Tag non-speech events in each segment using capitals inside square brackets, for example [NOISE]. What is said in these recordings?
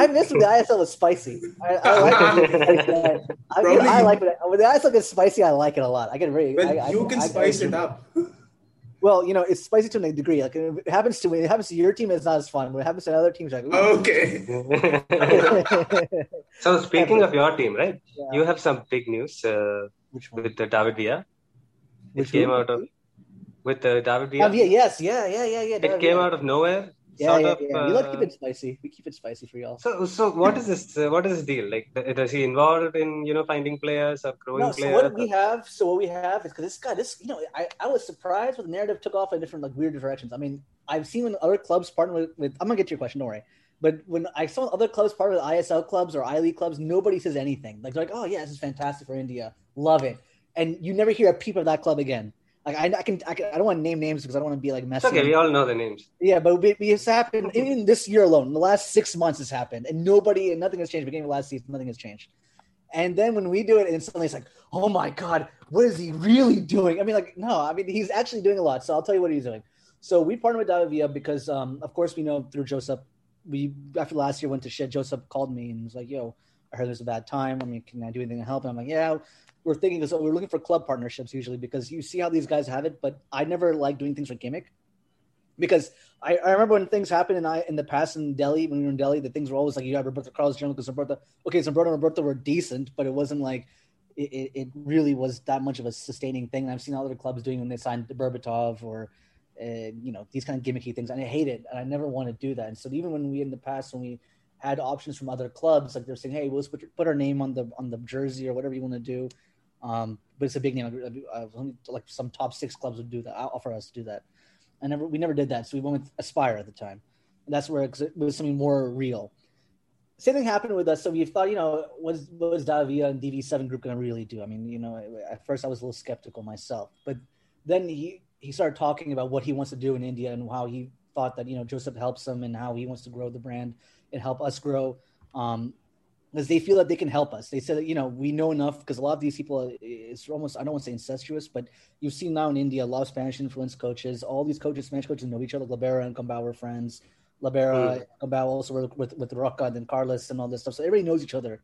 I miss when the ISL was spicy. I, I like it. [LAUGHS] I, mean, I like it. When the ISL gets spicy, I like it a lot. I get very. Well, I, you can spice it up. [LAUGHS] Well, you know, it's spicy to a degree. Like it happens to me, it happens to your team, it's not as fun. When it happens to other teams, like okay. [LAUGHS] so speaking of your team, right? Yeah. You have some big news uh, with the David Villa. Which it came one? out of with the David Villa. Oh, yeah, yes, yeah, yeah, yeah, yeah. David it came Villa. out of nowhere. Yeah, yeah, of, yeah. We like to keep it spicy. We keep it spicy for y'all. So, so what is this? Uh, what is this deal? Like, does he involved in you know finding players or growing no, so players? So what we have, so what we have is because this guy, this you know, I, I was surprised when the narrative took off in different like weird directions. I mean, I've seen when other clubs partner with, with I'm gonna get to your question, don't worry. But when I saw other clubs partner with ISL clubs or I League clubs, nobody says anything. Like they're like, oh yeah, this is fantastic for India, love it, and you never hear a peep of that club again. Like I, I, can, I can, I don't want to name names because I don't want to be like messy. okay, we all know the names. Yeah, but we, it's happened in this year alone. In the last six months, has happened, and nobody, and nothing has changed. Beginning of last season, nothing has changed. And then when we do it, and suddenly it's like, oh my god, what is he really doing? I mean, like, no, I mean, he's actually doing a lot. So I'll tell you what he's doing. So we partnered with David Villa because, um, of course, we know through Joseph. We after last year went to shed. Joseph called me and was like, "Yo, I heard there's a bad time. I mean, can I do anything to help?" And I'm like, "Yeah, we're thinking this. We're looking for club partnerships usually because you see how these guys have it. But I never like doing things for gimmick because I, I remember when things happened in I in the past in Delhi when we were in Delhi, the things were always like you have Roberto Carlos Jr. because Roberto. Okay, so Roberto and Roberto were decent, but it wasn't like it, it, really was that much of a sustaining thing. And I've seen other clubs doing when they signed the Berbatov or uh, you know these kind of gimmicky things, and I hate it, and I never want to do that. And so even when we in the past when we had options from other clubs, like they're saying, hey, we'll put, put our name on the on the jersey or whatever you want to do. Um, but it's a big name. Like some top six clubs would do that. Offer us to do that. I never, we never did that. So we went with Aspire at the time. And that's where it was something more real. Same thing happened with us. So we thought, you know, what is, what is Davia and DV7 group going to really do? I mean, you know, at first I was a little skeptical myself, but then he, he started talking about what he wants to do in India and how he thought that, you know, Joseph helps him and how he wants to grow the brand and help us grow. Um, because they feel that they can help us. They said you know we know enough because a lot of these people it's almost I don't want to say incestuous, but you've seen now in India a lot of Spanish influenced coaches. All these coaches, Spanish coaches, know each other. Lobera and Gombau were friends. Lobera, mm. Also worked with with Roca and then Carlos and all this stuff. So everybody knows each other.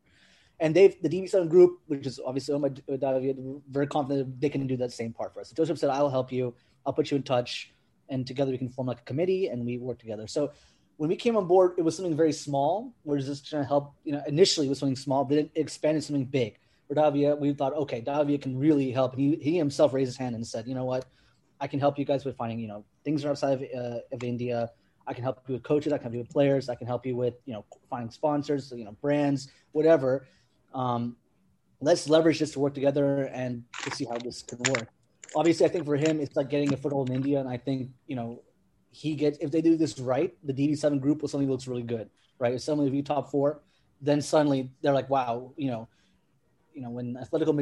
And they've the DV7 group, which is obviously owned by David, very confident they can do that same part for us. So Joseph said, "I'll help you. I'll put you in touch, and together we can form like a committee and we work together." So when we came on board, it was something very small. We're just trying to help. You know, initially it was something small, but it expanded something big. For Davia, we thought, okay, Davia can really help. And he, he himself raised his hand and said, you know what, I can help you guys with finding, you know, things are outside of, uh, of India. I can help you with coaches. I can help you with players. I can help you with, you know, finding sponsors, you know, brands, whatever. Um, let's leverage this to work together and to see how this can work. Obviously, I think for him, it's like getting a foothold in India. And I think, you know, he gets if they do this right, the DV7 group will suddenly looks really good, right? If suddenly if you top four, then suddenly they're like, wow, you know, you know, when Atletico,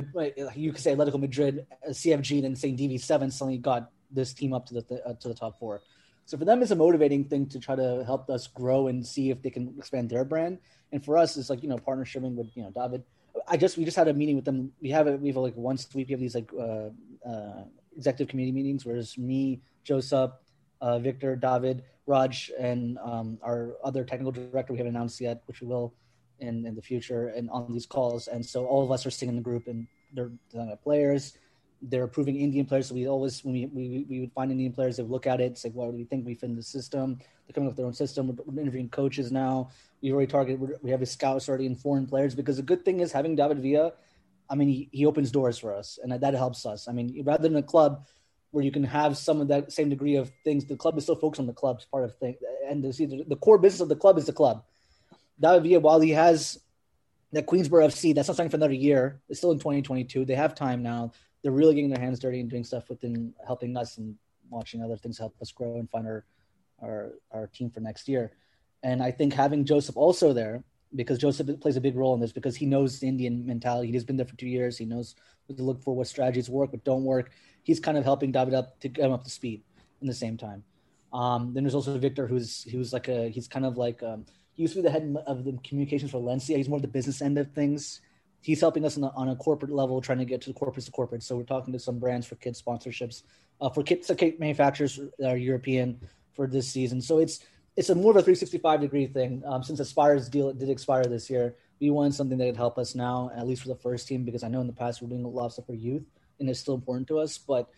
you could say Atletico Madrid, uh, CFG, then saying DV7 suddenly got this team up to the uh, to the top four. So for them, it's a motivating thing to try to help us grow and see if they can expand their brand. And for us, it's like you know partnershiping with you know David. I just we just had a meeting with them. We have it. We have like once a. We have these like uh, uh, executive committee meetings, where it's me, Joseph, uh, Victor, David, Raj, and um, our other technical director we haven't announced yet, which we will in, in the future and on these calls. And so all of us are sitting in the group and they're, players. They're approving Indian players. So we always, when we, we, we would find Indian players, they would look at it, say, what do we think we fit in the system? They're coming up with their own system. We're, we're interviewing coaches now. We already targeted, we have a scouts already in foreign players because the good thing is having David Villa, I mean, he, he opens doors for us and that helps us. I mean, rather than a club, where you can have some of that same degree of things. The club is still focused on the club's part of thing, and the, the core business of the club is the club. David Villa, while he has that Queensboro FC, that's not something for another year. It's still in 2022. They have time now. They're really getting their hands dirty and doing stuff within helping us and watching other things help us grow and find our our our team for next year. And I think having Joseph also there because Joseph plays a big role in this because he knows the Indian mentality. He's been there for two years. He knows what to look for, what strategies work, what don't work. He's kind of helping David up to get him up to speed in the same time. Um, then there's also Victor, who's who's like a he's kind of like um, he used to be the head of the communications for Valencia. He's more the business end of things. He's helping us on a, on a corporate level, trying to get to the corporate to corporate. So we're talking to some brands for kid sponsorships, uh, for kit, so kit manufacturers that are European for this season. So it's it's a more of a 365 degree thing. Um, since Aspire's deal did expire this year, we want something that could help us now, at least for the first team, because I know in the past we're doing a lot of stuff for youth, and it's still important to us. But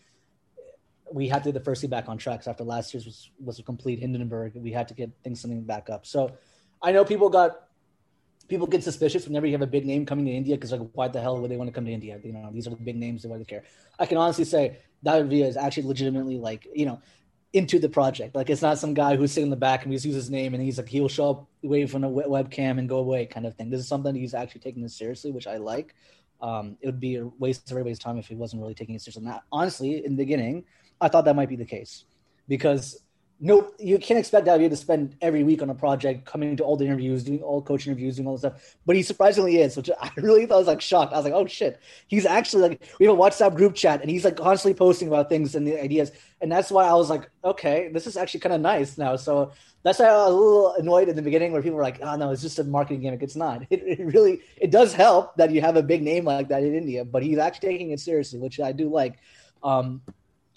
we had to get the first back on tracks after last year's was, was a complete Hindenburg. We had to get things something back up. So I know people got people get suspicious whenever you have a big name coming to India because like why the hell would they want to come to India? You know, these are the big names. They want to care. I can honestly say David Villa is actually legitimately like you know into the project. Like it's not some guy who's sitting in the back and we just use his name and he's like he'll show up wave from a webcam and go away kind of thing. This is something he's actually taking this seriously, which I like. Um, it would be a waste of everybody's time if he wasn't really taking it seriously. Not honestly, in the beginning, I thought that might be the case because no, you can't expect David to spend every week on a project, coming to all the interviews, doing all coach interviews, doing all this stuff. But he surprisingly is, which I [LAUGHS] really thought I was like shocked. I was like, oh shit, he's actually like we have a WhatsApp group chat, and he's like constantly posting about things and the ideas, and that's why I was like, okay, this is actually kind of nice now. So that's why I was a little annoyed in the beginning where people were like, oh no, it's just a marketing gimmick. It's not. [LAUGHS] It, it really it does help that you have a big name like that in India, but he's actually taking it seriously, which I do like. Um,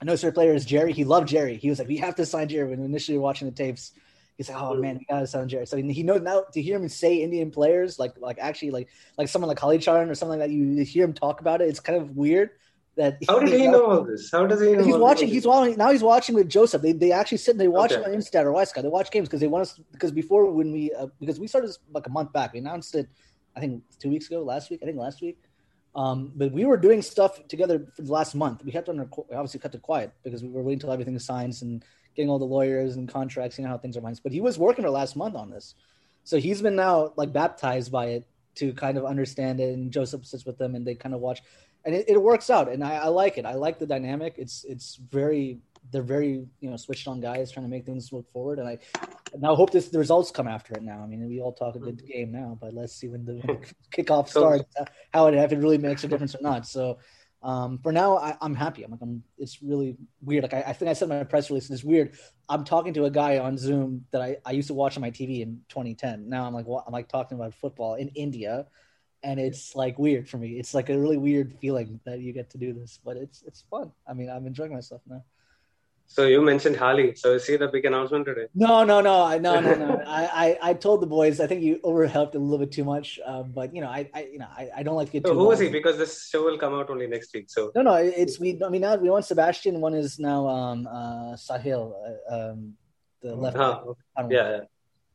I know certain player is Jerry. He loved Jerry. He was like, we have to sign Jerry. When initially watching the tapes, he's like, oh man, we gotta sign Jerry. So he knows now to hear him say Indian players, like like actually like like someone like Holly Kalicharan or something like that. You hear him talk about it. It's kind of weird. That how did he know all this? How does he know? He's watching. He's watching now. He's watching with Joseph. They, they actually sit and they watch okay. on Instat or Wyscout. They watch games because they want us because before when we uh, because we started like a month back. We announced it, I think two weeks ago, last week. I think last week. Um, but we were doing stuff together for the last month. We kept on obviously kept it quiet because we were waiting until everything is signed and getting all the lawyers and contracts, you know how things are behind. But he was working for last month on this, so he's been now like baptized by it to kind of understand it. And Joseph sits with them and they kind of watch, and it, it works out. And I, I like it. I like the dynamic. It's it's very they're very you know switched on guys trying to make things move forward. And i now hope this the results come after it now. I mean we all talk a good mm-hmm. game now but let's see when the, when [LAUGHS] the [LAUGHS] kickoff starts how it if it really makes a difference or not. So um, for now I, am happy. I'm like i'm it's really weird. Like I, I, think i said in my press release it's weird. I'm talking to a guy on zoom that I, I used to watch on my tv in 2010 now i'm like well, i'm like talking about football in india and it's like weird for me. It's like a really weird feeling that you get to do this but it's it's fun. I mean i'm enjoying myself now so you mentioned Harley. So see the big announcement today? No, no, no, no, no, no. [LAUGHS] I, I, I told the boys. I think you overhelped a little bit too much. Um, but you know, I, I, you know, I, I don't like to get. So who is he? Because this show will come out only next week. So no, no. It's we. I mean, now we want Sebastian. One is now um uh Sahil, uh, um, the left. Oh, yeah, yeah.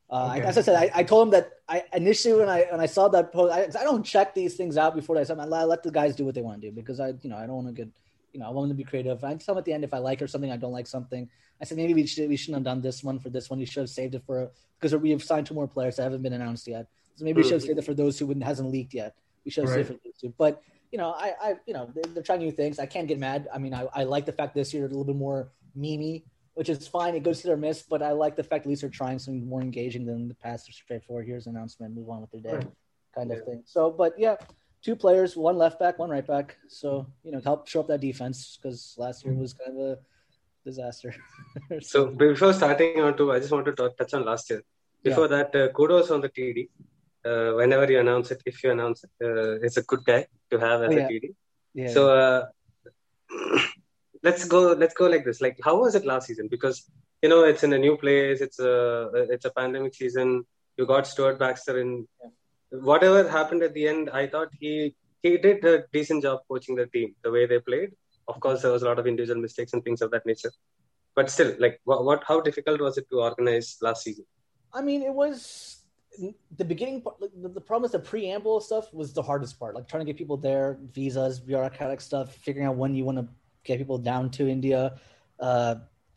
Uh, okay. As I said, I, I told him that I initially when I when I saw that post, I, I don't check these things out before I said I let the guys do what they want to do because I you know I don't want to get you know, I want them to be creative. I tell them at the end if I like or something, I don't like something. I said maybe we should we shouldn't have done this one for this one. You should have saved it for because we have signed two more players that haven't been announced yet. So maybe we should have saved it for those who hasn't leaked yet. We should have right. saved it for those two. But you know, I, I you know, they're, they're, trying new things. I can't get mad. I mean, I, I like the fact this year a little bit more memey, which is fine. It goes to their miss, but I like the fact at least they're trying something more engaging than the past straightforward. Here's an announcement, move on with their day, right. kind of thing. So, but yeah, two players, one left back, one right back. So you know, help show up that defense because last year was kind of a disaster. [LAUGHS] so before starting on to, I just want to touch on last year. Before yeah. that, uh, kudos on the TD. Uh, whenever you announce it, if you announce it, uh, it's a good guy to have as oh, yeah. a TD. Yeah, so uh, [CLEARS THROAT] let's go. Let's go like this. Like, how was it last season? Because you know, it's in a new place. It's a it's a pandemic season. You got Stuart Baxter in whatever happened at the end, I thought he he did a decent job coaching the team the way they played. Of course, there was a lot of individual mistakes and things of that nature, but still, like what, what how difficult was it to organize last season? I mean, it was the beginning. The, problem is the preamble stuff was the hardest part. Like trying to get people there, visas, bureaucratic stuff, figuring out when you want to get people down to India. Uh,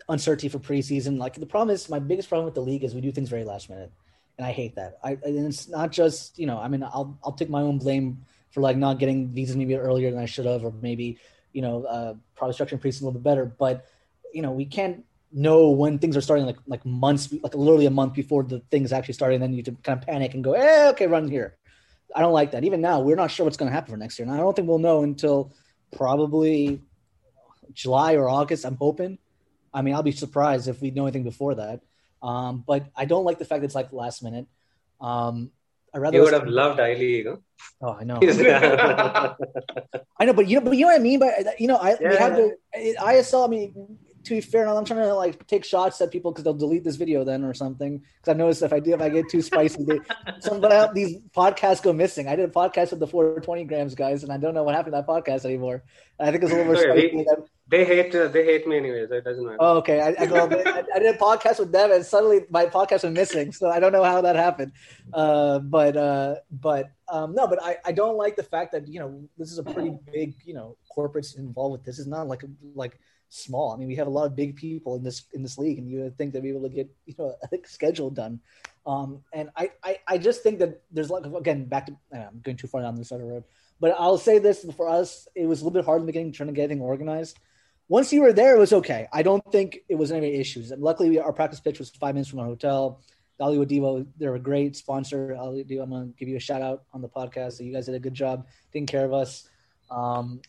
uncertainty for preseason. Like the problem is, my biggest problem with the league is we do things very last minute and I hate that. I and it's not just you know I mean I'll I'll take my own blame for like not getting visas maybe earlier than I should have, or maybe you know uh, probably structuring pre a little bit better. But you know we can't know when things are starting like like months like literally a month before the things actually starting. Then you to kind of panic and go, eh, okay, run here. I don't like that. Even now, we're not sure what's going to happen for next year, and I don't think we'll know until probably July or August. I'm hoping. I mean, I'll be surprised if we know anything before that. Um, but I don't like the fact that it's like last minute. Um, I rather you would have loved I League. Huh? Oh, I know. [LAUGHS] I know, but you know, but you know what I mean. But you know, I yeah. we have the ISL. I mean, to be fair, I'm trying to like take shots at people because they'll delete this video then or something. Because I've noticed if I do, if I get too spicy, they, [LAUGHS] some but these podcasts go missing. I did a podcast with the 420 grams guys, and I don't know what happened to that podcast anymore. I think it's a little more spicy. They hate uh, they hate me anyways. It doesn't matter. Oh, okay. I, I, I, I, did a podcast with them, and suddenly my podcast was missing. So I don't know how that happened. Uh, but uh, but um, no, but I, I don't like the fact that you know this is a pretty big you know corporates involved with this. It's not like like small. I mean, we have a lot of big people in this in this league, and you would think they'd be able to get you know [LAUGHS] a schedule done. Um, and I, I I just think that there's a lot of, again back to I'm going too far down this other road. But I'll say this for us, it was a little bit hard in the beginning trying to get everything organized once you were there, it was okay. I don't think it was any issues. And luckily, we, our practice pitch was five minutes from our hotel. Hollywood Devo, they're a great sponsor. Hollywood Devo, I'm going to give you a shout out on the podcast. So you guys did a good job taking care of us. Um,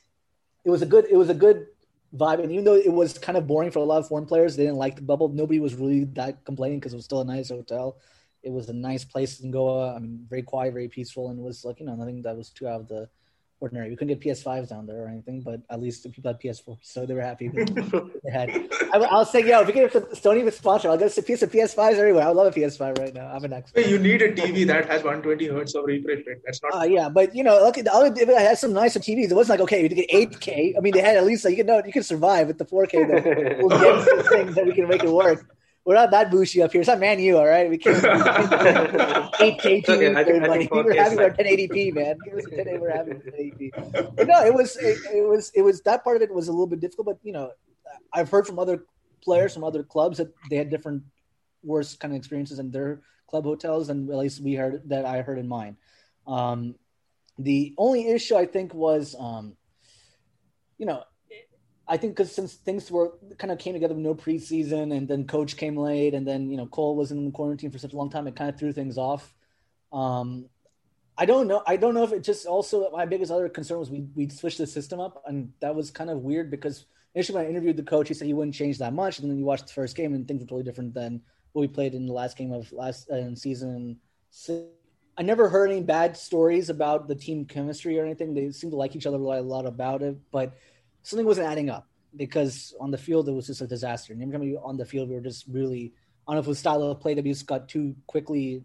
it was a good, it was a good vibe. And even though it was kind of boring for a lot of foreign players, they didn't like the bubble. Nobody was really that complaining because it was still a nice hotel. It was a nice place in Goa. Uh, I mean, very quiet, very peaceful, and it was like you know nothing that was too out of the ordinary. We couldn't get PS5s down there or anything, but at least the people had PS4, so they were happy. they had. I, will say, yo, if we get Sony with sponsor, I'll get a piece of PS5s everywhere. I would love a PS5 right now. I'm an expert. You need a TV that has 120 hertz of refresh rate. That's not. Uh, yeah, but you know, look, the other it had some nicer TVs. It wasn't like okay, you get 8K. I mean, they had at least like you can know you can survive with the 4K. That [LAUGHS] we'll get some things that we can make it work we're not that bougie up here. It's not Man U, all right? We can't. [LAUGHS] 8K TV. Okay, I think, I think we were having our 1080p, man. Give us a 1080. We're having 1080p. But no, it was it, it, was it was that part of it was a little bit difficult. But you know, I've heard from other players from other clubs that they had different worse kind of experiences in their club hotels, and at least we heard that I heard in mine. Um, the only issue I think was, um, you know, I think because since things were kind of came together with no preseason, and then coach came late, and then you know Cole was in quarantine for such a long time, it kind of threw things off. Um, I don't know. I don't know if it just also my biggest other concern was we we switched the system up, and that was kind of weird because initially when I interviewed the coach, he said he wouldn't change that much, and then you watched the first game and things were totally different than what we played in the last game of last uh, season. I never heard any bad stories about the team chemistry or anything. They seem to like each other a lot about it, but something wasn't adding up because on the field it was just a disaster. And every time we on the field, we were just really I don't know if it was style of play that we just got too quickly.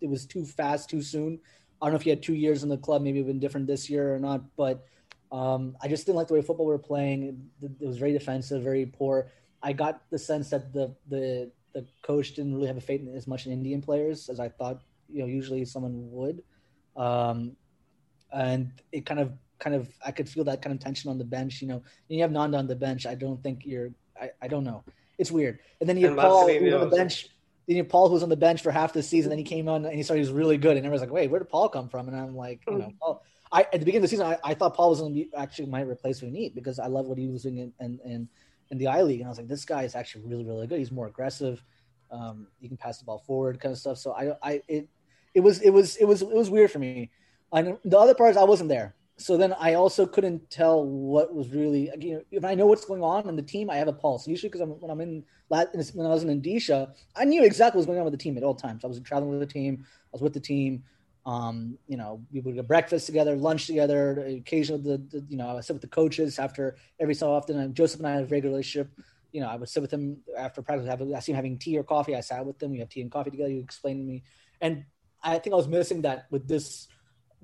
It was too fast, too soon. I don't know if he had two years in the club, maybe it been different this year or not. But um, I just didn't like the way football we were playing. It, it was very defensive, very poor. I got the sense that the the the coach didn't really have a faith in as much in Indian players as I thought. You know, usually someone would, um, and it kind of kind of I could feel that kind of tension on the bench. You know, you have Nanda on the bench. I don't think you're. I, I don't know. It's weird. And then you have Paul who's on the bench. Then you have Paul who's on the bench for half the season. Then he came on and he started. He was really good. And everyone's like, "Wait, where did Paul come from?" And I'm like, you know, Paul. I at the beginning of the season, I, I thought Paul was going to be actually might replace Vinny because I love what he was doing in, in, in in the I League, and I was like, this guy is actually really really good. He's more aggressive. Um, he can pass the ball forward, kind of stuff. So I I it it was it was it was it was weird for me. And the other part is I wasn't there so then I also couldn't tell what was really you know if I know what's going on in the team I have a pulse usually because when I'm in when I was in Indonesia I knew exactly what was going on with the team at all times. I was traveling with the team I was with the team um, you know we would get breakfast together lunch together occasionally the, the, you know I would sit with the coaches after every so often and Joseph and I had a regular relationship. You know I would sit with him after practice I see him having tea or coffee I sat with them we have tea and coffee together you explain to me. And I think I was missing that with this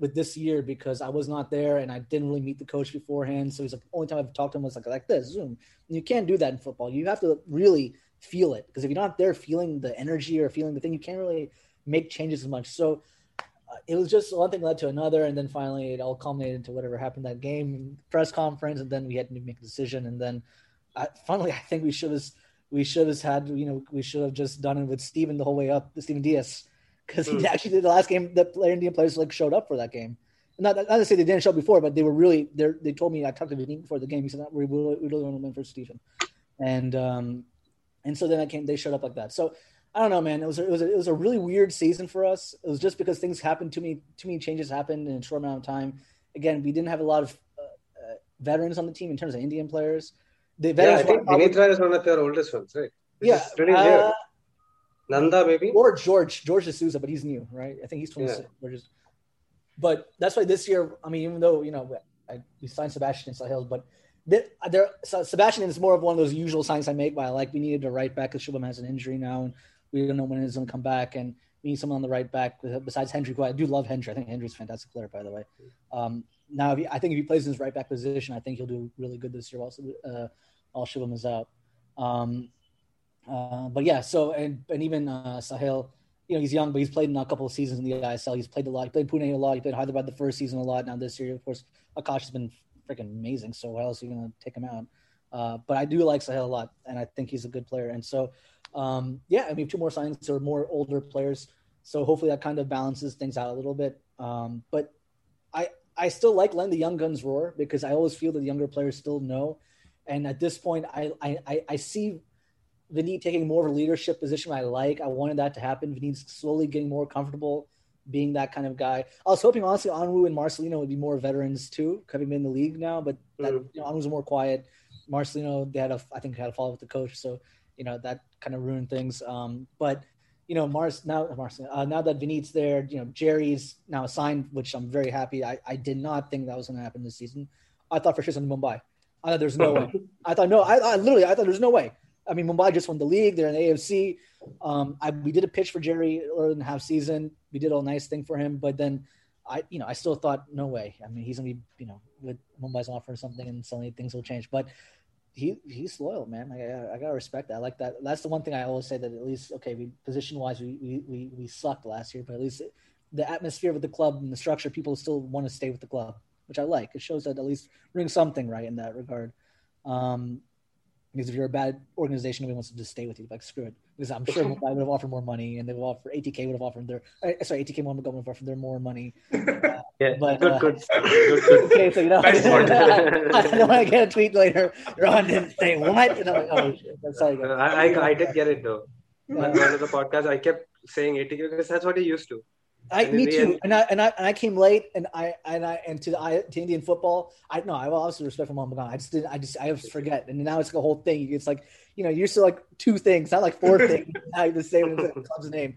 with this year because I was not there and I didn't really meet the coach beforehand. So he's like, only time I've talked to him was like like this Zoom. And you can't do that in football. You have to really feel it because if you're not there feeling the energy or feeling the thing, you can't really make changes as much. So uh, it was just one thing led to another, and then finally it all culminated into whatever happened that game press conference, and then we had to make a decision, and then uh, finally I think we should have we should have had you know we should have just done it with Steven the whole way up, Steven Dias because he mm. actually did the last game. The player Indian players like showed up for that game. Not, not to say they didn't show up before, but they were really. They told me I talked to Vinny before the game. He said we really, we really want to win for Stephen, and um, and so then I came. They showed up like that. So I don't know, man. It was a, it was a, it was a really weird season for us. It was just because things happened. Too many too many changes happened in a short amount of time. Again, we didn't have a lot of uh, uh, veterans on the team in terms of Indian players. The veterans yeah, I think Vinitra is one of their oldest ones, right? This yeah, uh, Nanda maybe or George George D'Souza, but he's new, right? I think he's 26. Yeah. But that's why this year, I mean, even though you know I, we signed Sebastian and Sahil, but there, there so Sebastian is more of one of those usual signs I make. I like we needed a right back because Shubham has an injury now, and we don't know when he's going to come back. And we need someone on the right back besides Hendry. Who I do love Hendry. I think Hendry's a fantastic player, by the way. Um, now, he, I think if he plays in his right back position, I think he'll do really good this year. Also, uh, all Shubham is out. Um, uh, but yeah, so and and even uh, Sahil, you know, he's young, but he's played in a couple of seasons in the ISL. He's played a lot. He played Pune a lot. He played Hyderabad the first season a lot. Now this year, of course, Akash has been freaking amazing. So why else are you going to take him out? Uh, but I do like Sahil a lot, and I think he's a good player. And so, um, yeah, I mean, two more signings or more older players. So hopefully that kind of balances things out a little bit. Um, but I I still like letting the young guns roar because I always feel that the younger players still know. And at this point, I I, I see Vinny taking more of a leadership position. I like. I wanted that to happen. Vinny's slowly getting more comfortable being that kind of guy. I was hoping honestly Onwu and Marcelinho would be more veterans too, having been in the league now. But that, mm. you know, Onwu's more quiet. Marcelinho, they had a I think had a fall with the coach, so you know that kind of ruined things. Um, but you know, Mars now Mars, uh, now that Vinny's there, you know, Jerry's now signed, which I'm very happy. I, I did not think that was going to happen this season. I thought for sure in Mumbai. I thought there's no [LAUGHS] way. I thought no. I, I literally I thought there's no way. I mean, Mumbai just won the league. They're in the AFC. Um, I, we did a pitch for Jerry earlier in the half season. We did a nice thing for him, but then I, you know, I still thought, no way. I mean, he's gonna be, you know, with Mumbai's offer or something, and suddenly things will change. But he he's loyal, man. I, I gotta respect that. I like that. That's the one thing I always say that at least okay, we position wise we, we we we sucked last year, but at least the atmosphere with the club and the structure, people still want to stay with the club, which I like. It shows that at least doing something right in that regard. Um, because if you're a bad organization, nobody wants to just stay with you. Like screw it. Because I'm sure [LAUGHS] Mumbai would have offered more money, and they would offer ATK would have offered their uh, sorry ATK would have offered their more money. Uh, [LAUGHS] yeah, but, good, uh, good, good, [LAUGHS] good. Okay, so you know, I don't want to get a tweet later. Ron didn't say what, and I'm like, oh shit. That's how I, I, I did get it though. One of the podcast, I kept saying ATK because that's what he used to. I, me too. And I and I and I came late, and I and I and to the I, to Indian football. I know I will also respect for Mohamed I just didn't. I just I just forget, and now it's like a whole thing. It's like you know, you're still like two things, not like four [LAUGHS] things. now you just say the club's name.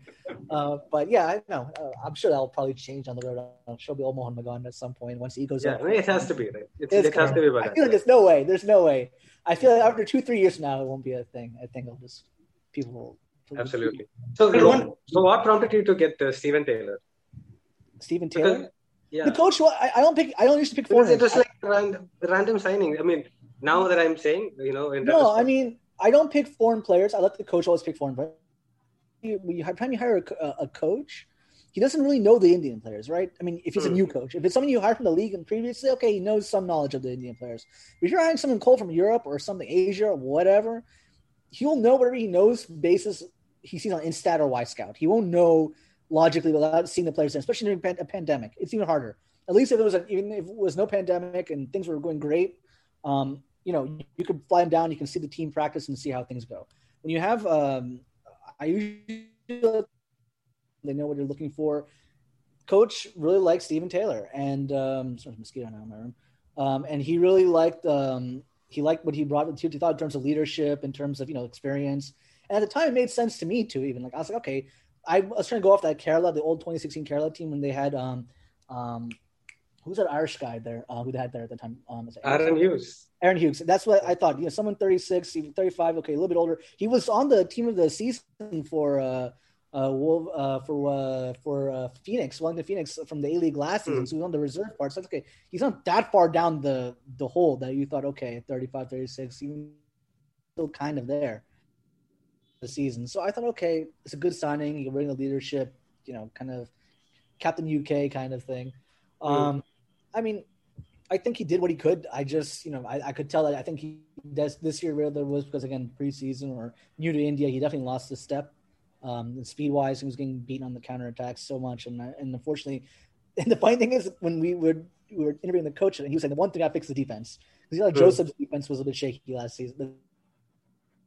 Uh, but yeah, I know. Uh, I'm sure that'll probably change on the road. I'm sure it'll be all Mohan Bagan at some point once he goes. Yeah. I mean, it has to be. Right? It's, it has to be. I feel like there's no way. There's no way. I feel like after two, three years from now, it won't be a thing. I think it'll just people will. Absolutely. So, so what prompted you to get uh, Steven Taylor? Steven Taylor. Because, yeah. The coach. I, I, don't pick. I don't usually pick foreigners. It was like random, random signing. I mean, now that I'm saying, you know, no, I mean, I don't pick foreign players. I let the coach always pick foreign players. We time you hire a, a, coach, he doesn't really know the Indian players, right? I mean, if he's a new coach, if it's someone you hired from the league and previously, okay, he knows some knowledge of the Indian players. But if you're hiring someone cold from Europe or something Asia or whatever, he'll know whatever he knows basis he sees on Instat or Y Wyscout. He won't know logically without seeing the players, especially during a pandemic. It's even harder. At least if it was a, even if it was no pandemic and things were going great, um, you know, you could fly them down. You can see the team practice and see how things go. When you have, um, I usually they know what you're looking for. Coach really liked Steven Taylor, and um, sorry, mosquito now in my room. Um, and he really liked um, he liked what he brought to the. He thought in terms of leadership, in terms of you know experience. And at the time, it made sense to me too. Even like I was like, okay, I was trying to go off that Kerala, the old 2016 Kerala team when they had um um who's that Irish guy there uh, who they had there at the time? Um, Aaron Hughes. Aaron Hughes. That's what I thought. You know, someone 36, even 35, okay, a little bit older. He was on the team of the season for uh uh, Wolf, uh for uh for uh Phoenix, the Phoenix from the A League last season. Mm. So he was on the reserve part. So okay, he's not that far down the the hole that you thought, okay, 35, 36, even still kind of there the season. So I thought, okay, it's a good signing. You can bring the leadership, you know, kind of Captain UK kind of thing. Um, I mean, I think he did what he could. I just, you know, I, I could tell that I think he does this year it was because again preseason or new to India, he definitely lost a step. Um, speed wise, he was getting beaten on the counter attacks so much, and and unfortunately, [LAUGHS] and the funny thing is when we were we were interviewing the coach, and he was saying the one thing I fixed the defense because you know, like mm. Joseph's defense was a bit shaky last season.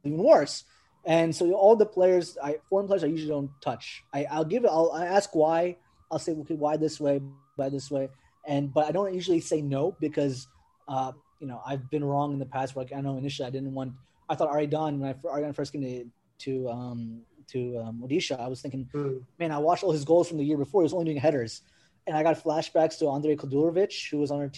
Even worse, and so all the players, I foreign players, I usually don't touch. I, I'll give it. I'll I ask why. I'll say, okay, why this way, why this way, and but I don't usually say no because, uh, you know, I've been wrong in the past. Like I know initially I didn't want. I thought Aridane when I Aridane first came to to um, to um, Odisha, I was thinking, mm. man, I watched all his goals from the year before. He was only doing headers, and I got flashbacks to Andrija Kaluderovic, who was on our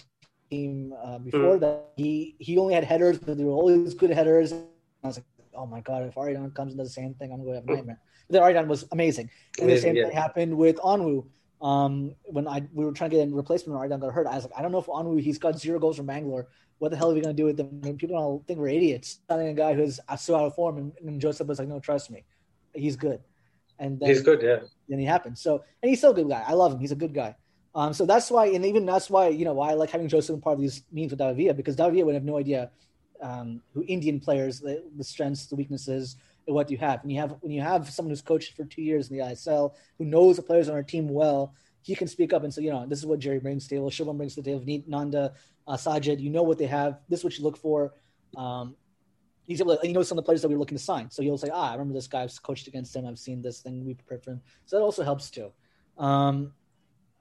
team uh, before mm. that. He he only had headers, but they were always good headers. I was like, oh my god, if Aridane comes and does the same thing, I'm going to have a nightmare. But then Aridane was amazing, and the same yeah. thing happened with Onwu. Um, when I we were trying to get a replacement when Aridan got hurt, I was like, I don't know if Onwu he's got zero goals from Bangalore. What the hell are we going to do with them? People don't think we're idiots. Signing a guy who's so out of form, and, and Joseph was like, no, trust me, he's good. And then, he's good, yeah. Then he happened. So, and he's still a good guy. I love him. He's a good guy. Um, so that's why, and even that's why, you know, why I like having Joseph part of these meetings with Davia because Davia would have no idea um, who Indian players, the, the, strengths, the weaknesses, and what you have. And you have when you have someone who's coached for two years in the ISL, who knows the players on our team well, he can speak up and say, you know, this is what Jerry brings to the table, Shivam brings to the table, Nanda, uh, Sajid, you know what they have. This is what you look for. Um, he's able to, you know some of the players that we are looking to sign. So he'll say, ah, I remember this guy. I've coached against him. I've seen this thing. We prepared for him. So that also helps too. Um,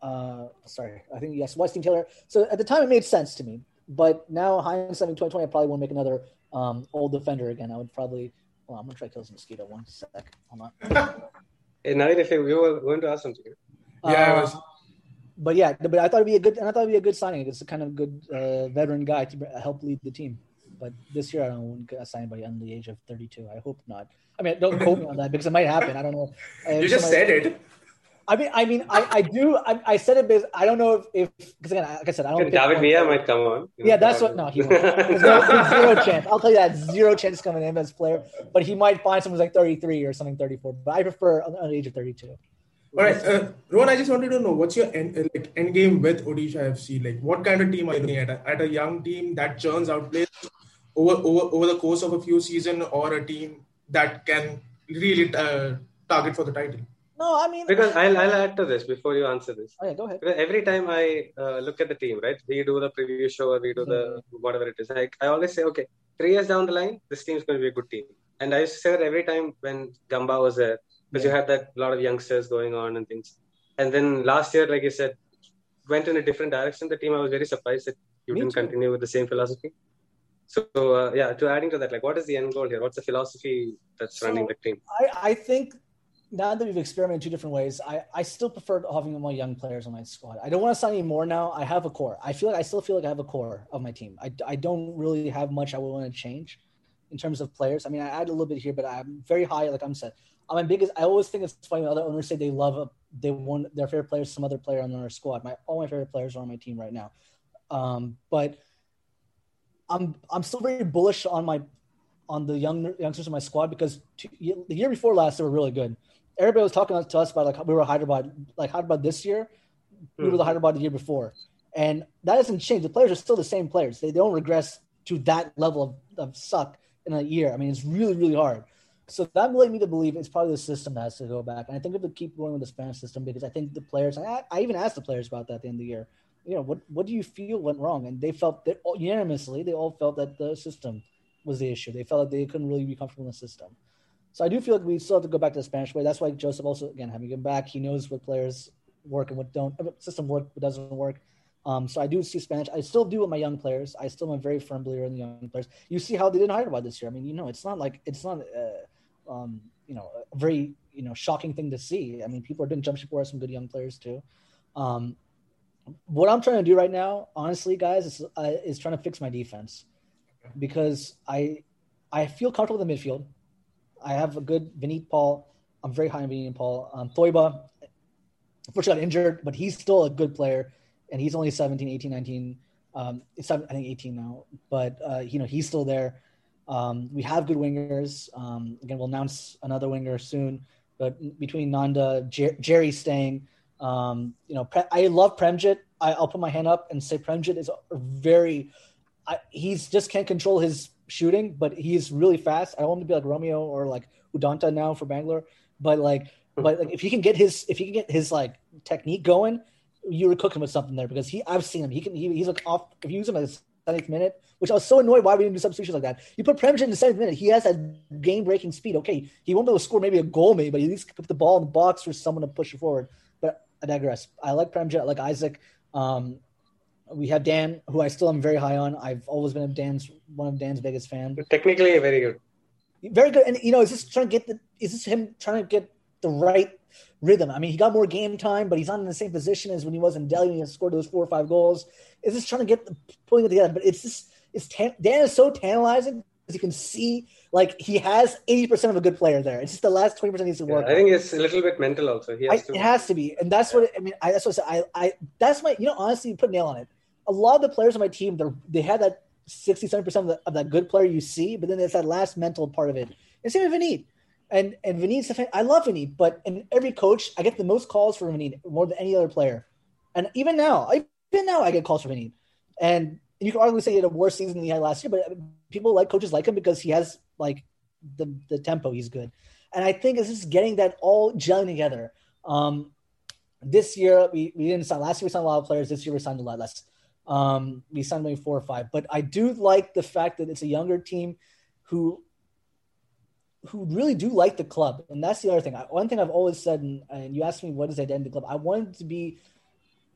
uh, sorry, I think yes, Weston Taylor. So at the time, it made sense to me, but now hindsight 2020, I probably won't make another um, old defender again. I would probably. Well, I'm gonna try to kill this mosquito. One sec. Hold on. [LAUGHS] hey, now if we were going to ask something. Yeah, uh, was... But yeah, but I thought it'd be a good, and I thought it'd be a good signing. It's a kind of good uh, veteran guy to help lead the team. But this year, I don't want to sign anybody under the age of 32. I hope not. I mean, don't quote me on that because it might happen. I don't know. You just said it. I mean, I mean, I, I do. I, I said it because I don't know if because again, like I said, I don't. David Villa might come on. Yeah, that's what. No, he won't. [LAUGHS] There's, no, there's zero chance. I'll tell you that zero chance coming in as player. But he might find someone who's like 33 or something, 34. But I prefer under the age of 32. All right, uh, Rohan, I just wanted to know what's your end, uh, like end game with Odisha FC. Like, what kind of team are you looking at? At a young team that churns out players over over over the course of a few seasons, or a team that can really uh, target for the title? No, I mean because I'll I'll add to this before you answer this. Oh, yeah, go ahead. Because every time I uh, look at the team, right? We do the preview show or we do the mm-hmm. whatever it is. I I always say, okay, three years down the line, this team's going to be a good team. And I used to say that every time when Gombau was there, because yeah. you had that lot of youngsters going on and things. And then last year, like you said, went in a different direction. The team, I was very surprised that you Me didn't too. continue with the same philosophy. So uh, yeah, to adding to that, like, what is the end goal here? What's the philosophy that's so running the team? I I think now that we've experimented two different ways, I, I still prefer having more young players on my squad. I don't want to sign any more now. I have a core. I feel like I still feel like I have a core of my team. I, I don't really have much I would want to change in terms of players. I mean, I add a little bit here, but I'm very high. Like I'm said, I'm my biggest. I always think it's funny when other owners say they love a, they want their favorite players, some other player on their squad. My all my favorite players are on my team right now, um, but I'm I'm still very bullish on my on the young youngsters in my squad because two, the year before last they were really good everybody was talking to us about like we were Hyderabad, like Hyderabad this year, we were the. Hyderabad the year before, and that hasn't changed. The players are still the same players. They, they don't regress to that level of, of suck in a year. I mean, it's really really hard. So that led me to believe it's probably the system that has to go back. And I think we have to keep going with the Spanish system because I think the players. I, I even asked the players about that at the end of the year. You know, what what do you feel went wrong? And they felt that unanimously, they all felt that the system was the issue. They felt like they couldn't really be comfortable in the system. So I do feel like we still have to go back to the Spanish way. That's why Joseph also again having him back, he knows what players work and what don't system work, what doesn't work. Um, so I do see Spanish. I still do with my young players. I still am a very firm believer in the young players. You see how they didn't hire about this year. I mean, you know, it's not like it's not uh, um, you know a very you know shocking thing to see. I mean, people are doing jump ship for some good young players too. Um, what I'm trying to do right now, honestly, guys, is uh, is trying to fix my defense because I I feel comfortable in the midfield. I have a good Vineet Paul. I'm very high on Vineet Paul. Um, Thoiba, unfortunately, got injured, but he's still a good player, and he's only 17, 18, 19. Um, I think 18 now, but uh, you know he's still there. Um, we have good wingers. Um, again, we'll announce another winger soon. But between Nanda, Jer- Jerry staying, um, you know, Pre- I love Premjit. I, will put my hand up and say Premjit is very. I, he's just can't control his shooting, but he's really fast. I want him to be like Romeo or like Udanta now for Bangalore, but like, but like if he can get his if he can get his like technique going, you were cooking with something there because he I've seen him. He can he, he's like off if you use him at the seventh minute, which I was so annoyed why we didn't do substitutions like that. You put Premjit in the seventh minute, he has that game breaking speed. Okay, he won't be able to score maybe a goal, maybe, but at least put the ball in the box for someone to push it forward. But I digress. I like Premjit, I like Isaac. Um, we have Dan, who I still am very high on. I've always been a Dan's one of Dan's biggest fans. Technically, very good. Very good, and you know, is this trying to get the? Is this him trying to get the right rhythm. I mean, he got more game time, but he's not in the same position as when he was in Delhi when he scored those four or five goals. Is this trying to get the, pulling it together. But it's just it's tan- Dan is so tantalizing because you can see like he has eighty percent of a good player there. It's just the last twenty percent needs to work. Yeah, I think it's a little bit mental also. He has I, to. It has to be, and that's what I mean. I, that's what I, I that's my you know honestly you put nail on it. A lot of the players on my team they they had that 67 percent of, of that good player you see, but then there's that last mental part of it. And same with Vinny. And and Vinny's I love Vinny, but in every coach, I get the most calls for Vinny more than any other player. And even now, even now, I get calls for Vinny. And you can arguably say he had a worse season than he had last year, but people like coaches like him because he has like the the tempo. He's good, and I think it's just getting that all gelling together. Um, this year we, we didn't sign. Last year we signed a lot of players. This year we signed a lot less. Um, we signed maybe four or five, but I do like the fact that it's a younger team who who really do like the club, and that's the other thing. One thing I've always said, and, and you asked me what is the identity of the club. I wanted to be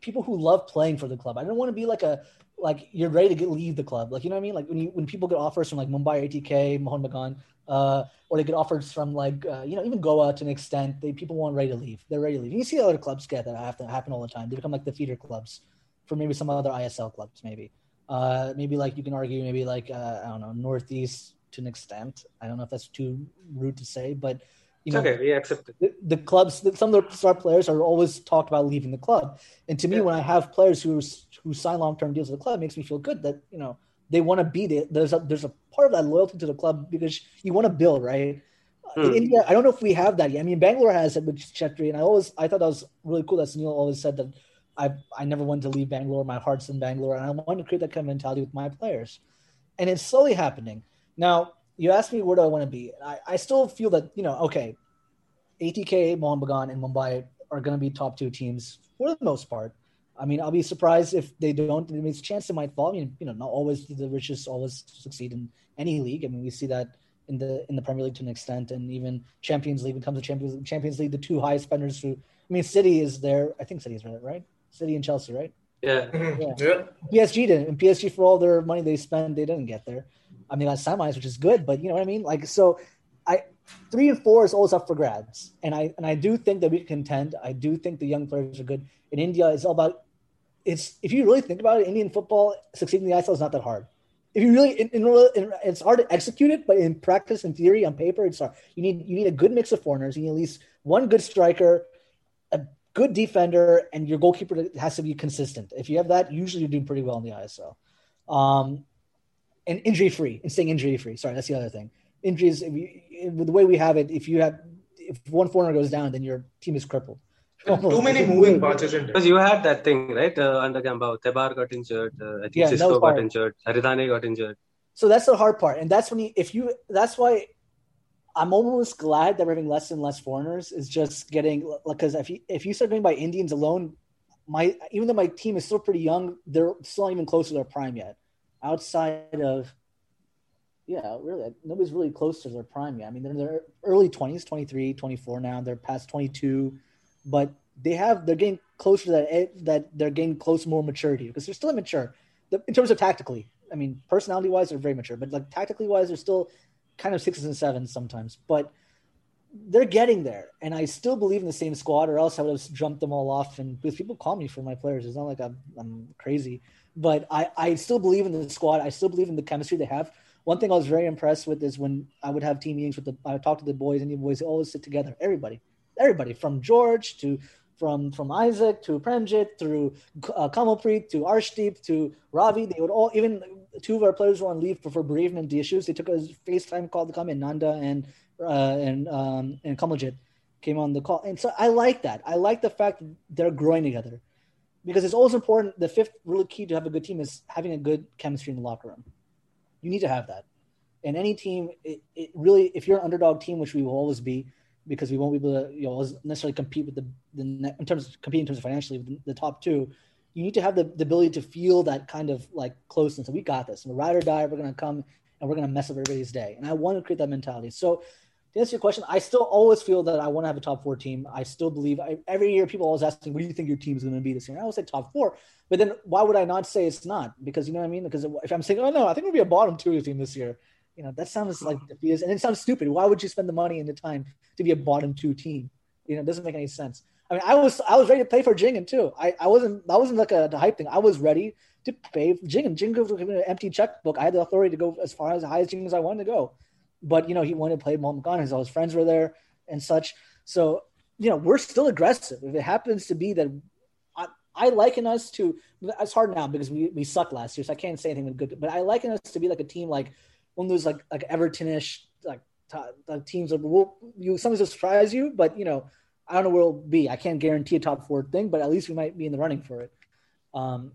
people who love playing for the club. I don't want to be like a like you're ready to get, leave the club. Like you know what I mean? Like when you when people get offers from like Mumbai ATK, Mohun Bagan, uh, or they get offers from like uh, you know even Goa to an extent, they people want ready to leave. They're ready to leave. You see other clubs get that to happen all the time. They become like the feeder clubs for maybe some other ISL clubs, maybe. Uh, maybe like you can argue maybe like uh, I don't know Northeast to an extent. I don't know if that's too rude to say, but you know, okay, we accept it. The, the clubs, some of the star players are always talked about leaving the club, and to me, yeah. when I have players who who sign long term deals with the club, it makes me feel good that you know they want to be there. There's a there's a part of that loyalty to the club because you want to build, right? Hmm. In India, I don't know if we have that yet. I mean, Bangalore has it with Chhetri, and I always I thought that was really cool that Sunil always said that I I never wanted to leave Bangalore. My heart's in Bangalore, and I wanted to create that kind of mentality with my players, and it's slowly happening now you asked me where do I want to be. I, I still feel that, you know, okay, ATK, Mohun Bagan, and Mumbai are going to be top two teams for the most part. I mean, I'll be surprised if they don't. I mean, it's a chance they might fall. I mean, you know, not always the richest always succeed in any league. I mean, we see that in the in the Premier League to an extent, and even Champions League becomes a Champions Champions League. The two highest spenders who, I mean, City is there. I think City is right, right? City and Chelsea, right? Yeah. Mm-hmm. yeah. yeah. PSG didn't, and PSG for all their money they spend, they didn't get there. I mean, got semis, which is good, but you know what I mean. Like, so I three and four is always up for grabs, and I and I do think that we contend. I do think the young players are good. In India, it's all about it's if you really think about it, Indian football succeeding in the ISL is not that hard. If you really, in, in, in, it's hard to execute it, but in practice, in theory, on paper, it's hard. You need you need a good mix of foreigners. You need at least one good striker, a good defender, and your goalkeeper has to be consistent. If you have that, usually you're doing pretty well in the ISL. Um, and injury free and staying injury free. Sorry, that's the other thing. Injuries, you, the way we have it, if you have if one foreigner goes down, then your team is crippled. Too many [LAUGHS] moving parts, isn't it? Because you had that thing, right? Uh, under Gombau, Tebar got injured. Uh, I think yeah, Xisco got injured. Aridane got injured. So that's the hard part, and that's when you, if you, that's why I'm almost glad that we're having less and less foreigners. Is just getting because if you if you start going by Indians alone, my even though my team is still pretty young, they're still not even close to their prime yet outside of yeah, really, nobody's really close to their prime yet. I mean, they're in their early 20s, 23, 24 now. They're past 22, but they have they're getting closer to that that they're getting close more maturity because they're still immature in terms of tactically. I mean, personality wise, they're very mature, but like tactically wise, they're still kind of sixes and sevens sometimes. But they're getting there, and I still believe in the same squad, or else I would have jumped them all off. And because people call me for my players, it's not like I'm, I'm crazy but I, I still believe in the squad. I still believe in the chemistry they have. One thing I was very impressed with is when I would have team meetings with the, I would talk to the boys, and the boys always sit together. Everybody, everybody from George to from from Isaac to Pranjit through uh, Kamalpreet to Arshdeep to Ravi. They would all even two of our players were on leave for, for bereavement issues. They took a FaceTime call to come in. Nanda and uh, and um, and Kamaljit came on the call, and so I like that. I like the fact they're growing together because it's always important. The fifth really key to have a good team is having a good chemistry in the locker room. You need to have that. And any team, it, it really, if you're an underdog team, which we will always be, because we won't be able to you know, necessarily compete with the, the in terms of competing in terms of financially with the, the top two, you need to have the, the ability to feel that kind of like closeness. And we got this. We're ride or die. We're going to come and we're going to mess up everybody's day. And I want to create that mentality. So to answer your question, I still always feel that I want to have a top four team. I still believe I, every year people always ask me, "What do you think your team is going to be this year?" And I always say top four, but then why would I not say it's not? Because you know what I mean. Because if I'm saying, "Oh no, I think we'll be a bottom two team this year," you know that sounds like defeatist, and it sounds stupid. Why would you spend the money and the time to be a bottom two team? You know, it doesn't make any sense. I mean, I was I was ready to play for Jhingan too. I, I wasn't that wasn't like a the hype thing. I was ready to pay Jhingan. Jhingan was an empty checkbook. I had the authority to go as far as high as Jhingan as I wanted to go. But you know, he wanted to play Mulligan. All his friends were there and such. So you know, we're still aggressive. If it happens to be that I, liken us to it's hard now because we, we sucked last year, so I can't say anything good. But I liken us to be like a team like one of those like like Evertonish like, t- like teams that will you sometimes will surprise you, but you know I don't know where it'll be. I can't guarantee a top four thing, but at least we might be in the running for it. Um,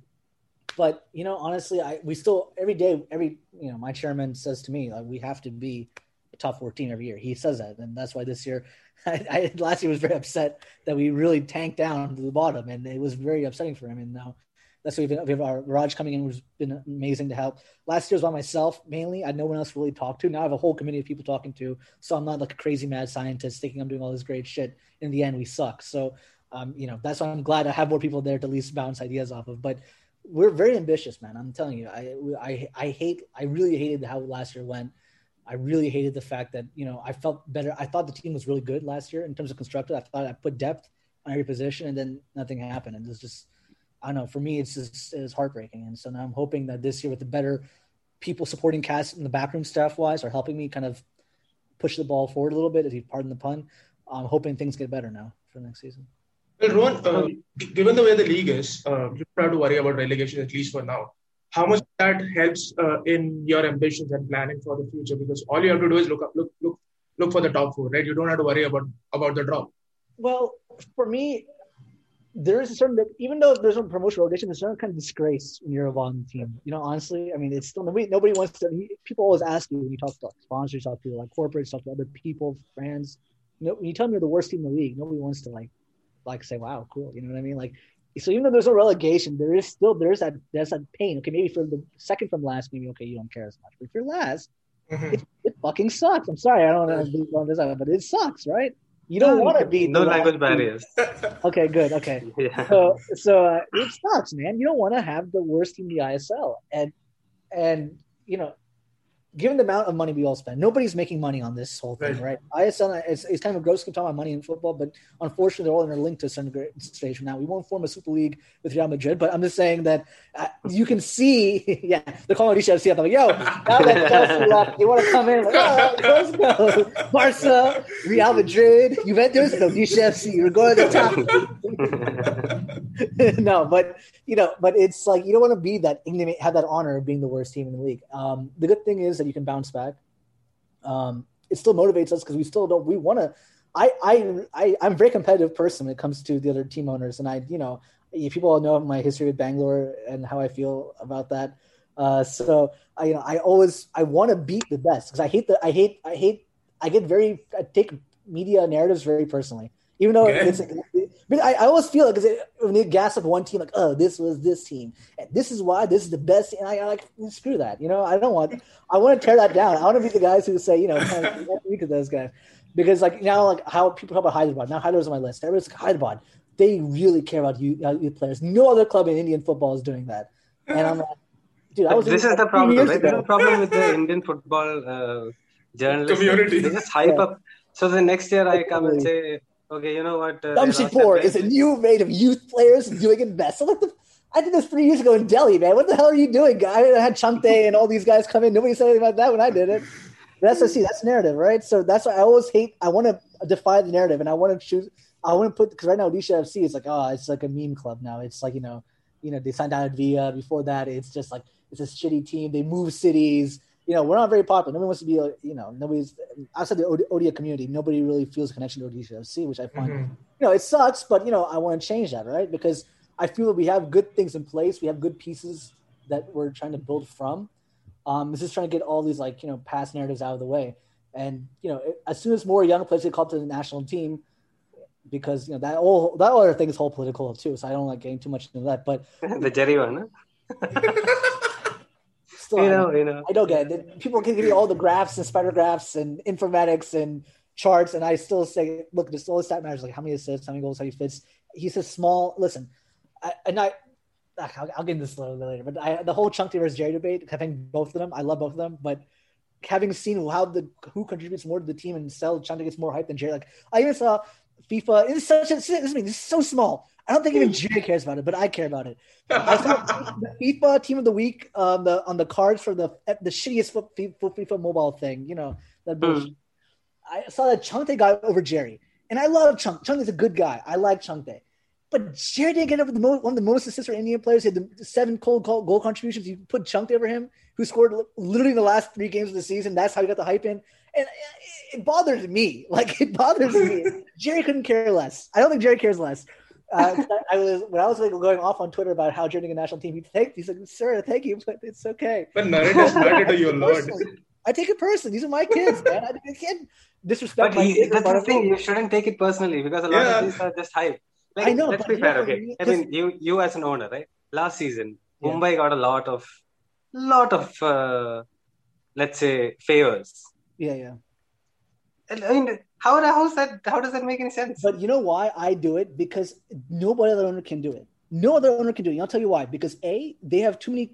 but you know, honestly, I we still every day, every you know, my chairman says to me like we have to be a top four team every year. He says that, and that's why this year, [LAUGHS] I, I last year was very upset that we really tanked down to the bottom, and it was very upsetting for him. And now that's been. We have our Raj coming in, who's been amazing to help. Last year was by myself mainly. I had no one else really talk to. Now I have a whole committee of people talking to, so I'm not like a crazy mad scientist thinking I'm doing all this great shit. In the end, we suck. So, um, you know, that's why I'm glad I have more people there to at least bounce ideas off of. But we're very ambitious, man. I'm telling you, I, I, I hate, I really hated how last year went. I really hated the fact that you know I felt better. I thought the team was really good last year in terms of constructed. I thought I put depth on every position, and then nothing happened. And it was just I don't know. For me, it's just it's heartbreaking. And so now I'm hoping that this year, with the better people supporting cast in the backroom staff wise, are helping me kind of push the ball forward a little bit. If you pardon the pun, I'm hoping things get better now for next season. Well, Rohan, uh, given the way the league is, uh, you don't have to worry about relegation at least for now. How much that helps uh, in your ambitions and planning for the future? Because all you have to do is look up, look, look, look for the top four, right? You don't have to worry about about the drop. Well, for me, there is a certain even though there's no promotion relegation, there's a certain kind of disgrace when you're on the team. You know, honestly, I mean, it's still nobody nobody wants to. People always ask you when you talk to sponsors, talk to like corporates, talk to other people, friends. You know, when you tell them you're the worst team in the league, nobody wants to like like say, "Wow, cool." You know what I mean? Like, so even though there's no relegation, there is still there's that there's that pain. Okay, maybe for the second from last, maybe okay, you don't care as much. But if you're last, mm-hmm. it, it, fucking sucks. I'm sorry, I don't want to be on this, but it sucks, right? You don't want to be no language barriers. [LAUGHS] okay, good. Okay, [LAUGHS] yeah. so so uh, it sucks, man. You don't want to have the worst in the ISL, and and you know given the amount of money we all spend, nobody's making money on this whole thing, right? right? ISL, it's, it's kind of a gross to talk about money in football, but unfortunately, they're all interlinked to a certain stage from now. We won't form a super league with Real Madrid, but I'm just saying that uh, you can see, [LAUGHS] yeah, the calling Odisha FC. I'm like, yo, now that Chelsea left, you want to come in? Like, oh, let's go. [LAUGHS] Barca, Real Madrid, Juventus, no, Odisha FC. You're going to the top. [LAUGHS] no, but you know, but it's like you don't want to be that have that honor of being the worst team in the league. Um, the good thing is that you can bounce back. Um, it still motivates us because we still don't. We want to. I, I I I'm a very competitive person when it comes to the other team owners, and I you know people all know my history with Bangalore and how I feel about that. Uh, so I you know I always I want to beat the best because I hate the I hate I hate I get very I take media narratives very personally even though okay. it's but I, I always feel like because when you gas up one team, like, oh, this was this team, and this is why this is the best. And I, I like screw that, you know. I don't want. I want to tear that down. I want to be the guys who say, you know, kind of, look at those guys, because like now, like how people talk about Hyderabad. Now Hyderabad's on my list. Everybody's like Hyderabad. They really care about you, uh, youth players. No other club in Indian football is doing that. And I'm like, dude, I was. This is the problem. Right? This is the problem with the Indian football uh, journalists. Community. They just hype yeah. up. So the next year I come and say Okay, you know what? Uh, Jamshedpur is a new made of youth players doing it best. I'm like, the, I did this three years ago in Delhi, man. What the hell are you doing, guy? I had Chhangte [LAUGHS] and all these guys come in. Nobody said anything about that when I did it. But that's see, that's narrative, right? So that's why I always hate. I want to defy the narrative, and I want to choose. I want to put because right now Odisha FC is like, oh, it's like a meme club now. It's like you know, you know, they signed out Via. Before that, it's just like it's a shitty team. They move cities you know, we're not very popular. Nobody wants to be, a, you know, nobody's outside the Odia community. Nobody really feels a connection to Odisha FC, which I find, mm-hmm. you know, it sucks. But you know, I want to change that, right? Because I feel that we have good things in place. We have good pieces that we're trying to build from. Um, it's just trying to get all these like you know past narratives out of the way. And you know, as soon as more young players get called to the national team, because you know that whole that other thing is whole political too. So I don't like getting too much into that. But the Jerry one. Still, you know, you know. I don't get it. People can give you all the graphs and spider graphs and informatics and charts, and I still say, look, this all stat matters like how many assists, how many goals, how many fits. He says small. Listen, I, and I, ah, I'll, I'll, get into this a little bit later, but I, the whole Chunky versus Jerry debate, having both of them, I love both of them, but having seen how the who contributes more to the team and sell Chunky gets more hype than Jerry. Like I even saw FIFA is such a this is, this is so small. I don't think even [LAUGHS] Jerry cares about it, but I care about it. [LAUGHS] I saw the FIFA Team of the Week on the on the cards for the the shittiest FIFA, FIFA mobile thing. You know that hmm. bullshit. Mm. I saw that Chhangte got over Jerry, and I love Chunk. Chunk is a good guy. I like Chhangte. But Jerry didn't get over the most, one of the most assists for Indian players. He had the seven goal, goal, goal contributions. You put Chunk over him, who scored literally the last three games of the season. That's how he got the hype in. And it bothers me. [LAUGHS] Like it bothers me. Jerry couldn't care less. I don't think Jerry cares less. Uh, I was when I was like going off on Twitter about how joining a national team, he thank he said, "Sir, thank you, but it's okay." But narrative matter to your lord. I take it personally. These are my kids, man. I can't disrespect. But he, that's the thing. You shouldn't take it personally because a lot yeah. of these are just hype. Like, I know. Let's be fair. Okay, I mean, you you as an owner, right? Last season, yeah. Mumbai got a lot of, lot of, uh, let's say, favors. Yeah, yeah. I mean, how how's that? How does that make any sense? But you know why I do it? Because nobody other owner can do it. No other owner can do it. And I'll tell you why. Because a, they have too many.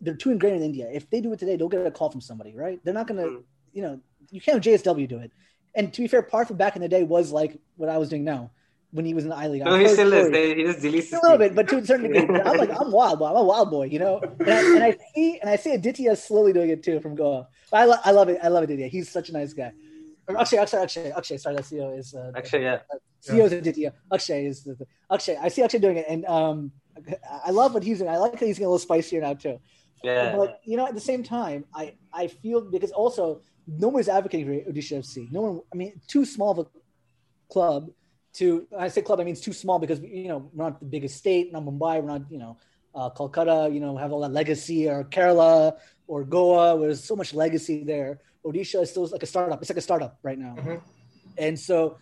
They're too ingrained in India. If they do it today, they'll get a call from somebody, right? They're not gonna. Mm. You know, you can't have JSW do it. And to be fair, Partha back in the day was like what I was doing now when he was in the I League. No, he still is. he just deletes a little bit, but to a certain degree. [LAUGHS] I'm like, I'm wild boy. I'm a wild boy, you know. And I, and I see, and I see Aditya slowly doing it too from Goa. But I, lo- I love it. I love Aditya. He's such a nice guy. Akshay, Akshay, Akshay, Akshay. Sorry, that CEO is uh, Akshay. Yeah, uh, CEO is Aditya. Akshay is the, the, Akshay. I see Akshay doing it, and um, I love what he's doing. I like that he's getting a little spicier now too. Yeah. But you know, at the same time, I I feel because also no one's advocating for Odisha FC. No one. I mean, too small of a club. To I say club, I mean it's too small because you know we're not the biggest state. Not Mumbai. We're not you know uh, Kolkata. You know have all that legacy or Kerala or Goa. Where there's so much legacy there. Odisha is still like a startup. It's like a startup right now. Mm-hmm. And so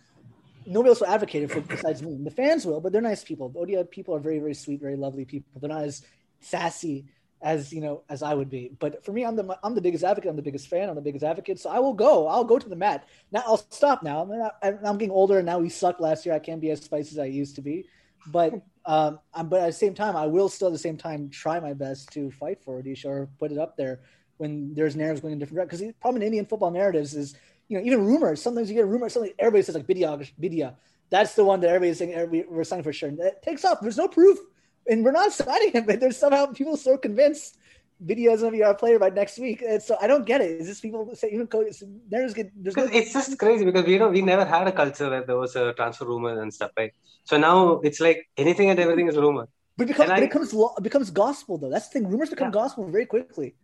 nobody else will advocate for besides me. The fans will, but they're nice people. The Odia people are very, very sweet, very lovely people. They're not as sassy as you know as I would be. But for me, I'm the I'm the biggest advocate. I'm the biggest fan. I'm the biggest advocate. So I will go. I'll go to the mat. Now I'll stop. Now I'm, I'm getting older, and now we sucked last year. I can't be as spicy as I used to be. But [LAUGHS] um, I'm, but at the same time, I will still at the same time try my best to fight for Odisha or put it up there when there's narratives going in different directions. Because the problem in Indian football narratives is, you know, even rumors. Sometimes you get a rumor, something everybody says like Bidya, Bidya. That's the one that everybody's saying everybody, we're signing for sure. And that takes off. There's no proof, and we're not [LAUGHS] signing him. But there's somehow people so convinced Bidya is going to be our player by next week. And so I don't get it. Is this people say even coaches? There's, there's no- it's just crazy because we know we never had a culture where there was a transfer rumor and stuff, right? So now it's like anything and everything is a rumor. But, because, but I, it becomes it becomes gospel though. That's the thing. Rumors become yeah. gospel very quickly.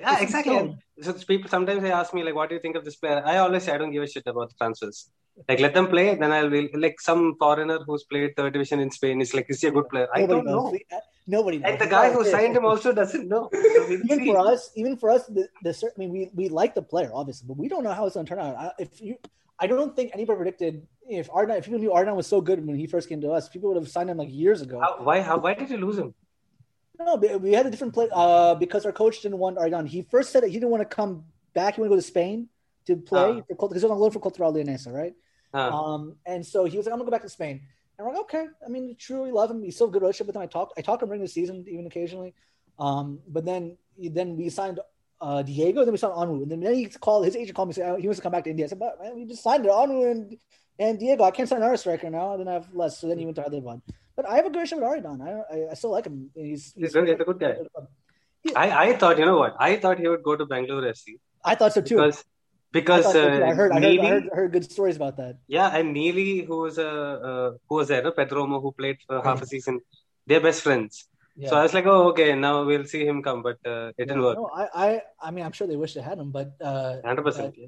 Yeah, exactly. So people sometimes they ask me like, "What do you think of this player?" I always say I don't give a shit about the transfers. Like, let them play. Then I'll be like some foreigner who's played third division in Spain is like, "Is he a good player?" I don't knows. know. Uh, nobody knows. And the guy who signed him also doesn't know. [LAUGHS] So even see. for us, even for us, the, the I mean, we we like the player obviously, but we don't know how it's going to turn out. I, if you, I don't think anybody predicted if Aridane, if people knew Aridane was so good when he first came to us, people would have signed him like years ago. How, why? How? Why did you lose him? No, we had a different play uh, because our coach didn't want Aridane. He first said that he didn't want to come back. He wanted to go to Spain to play uh. because he's on loan for Cultural Leonesa, right? Uh. Um, and so he was like, "I'm gonna go back to Spain." And we're like, "Okay." I mean, truly love him. He's still a good relationship with him. I talked, I talked him during the season, even occasionally. Um, but then, then we signed uh, Diego. Then we signed Onwu. And then, then he called his agent called me. Said, oh, he wants to come back to India. I said, "But man, we just signed it Onwu and and Diego. I can't sign another striker now. I didn't have less." So then he went to Hyderabad. But I have a good relationship with Aridane. I, I, I still like him. He's he's, he's, a good guy. I, I thought you know what I thought he would go to Bangalore FC. I thought so too. Because because I, uh, I, heard, I, heard, I heard, heard good stories about that. Yeah, and Nili, who was a uh, who was there, no? Perdomo, who played for half a season, they're best friends. Yeah. So I was like, oh, okay, now we'll see him come, but uh, it didn't work. No, I, I, I mean, I'm sure they wish they had him, but uh, hundred percent. Yeah,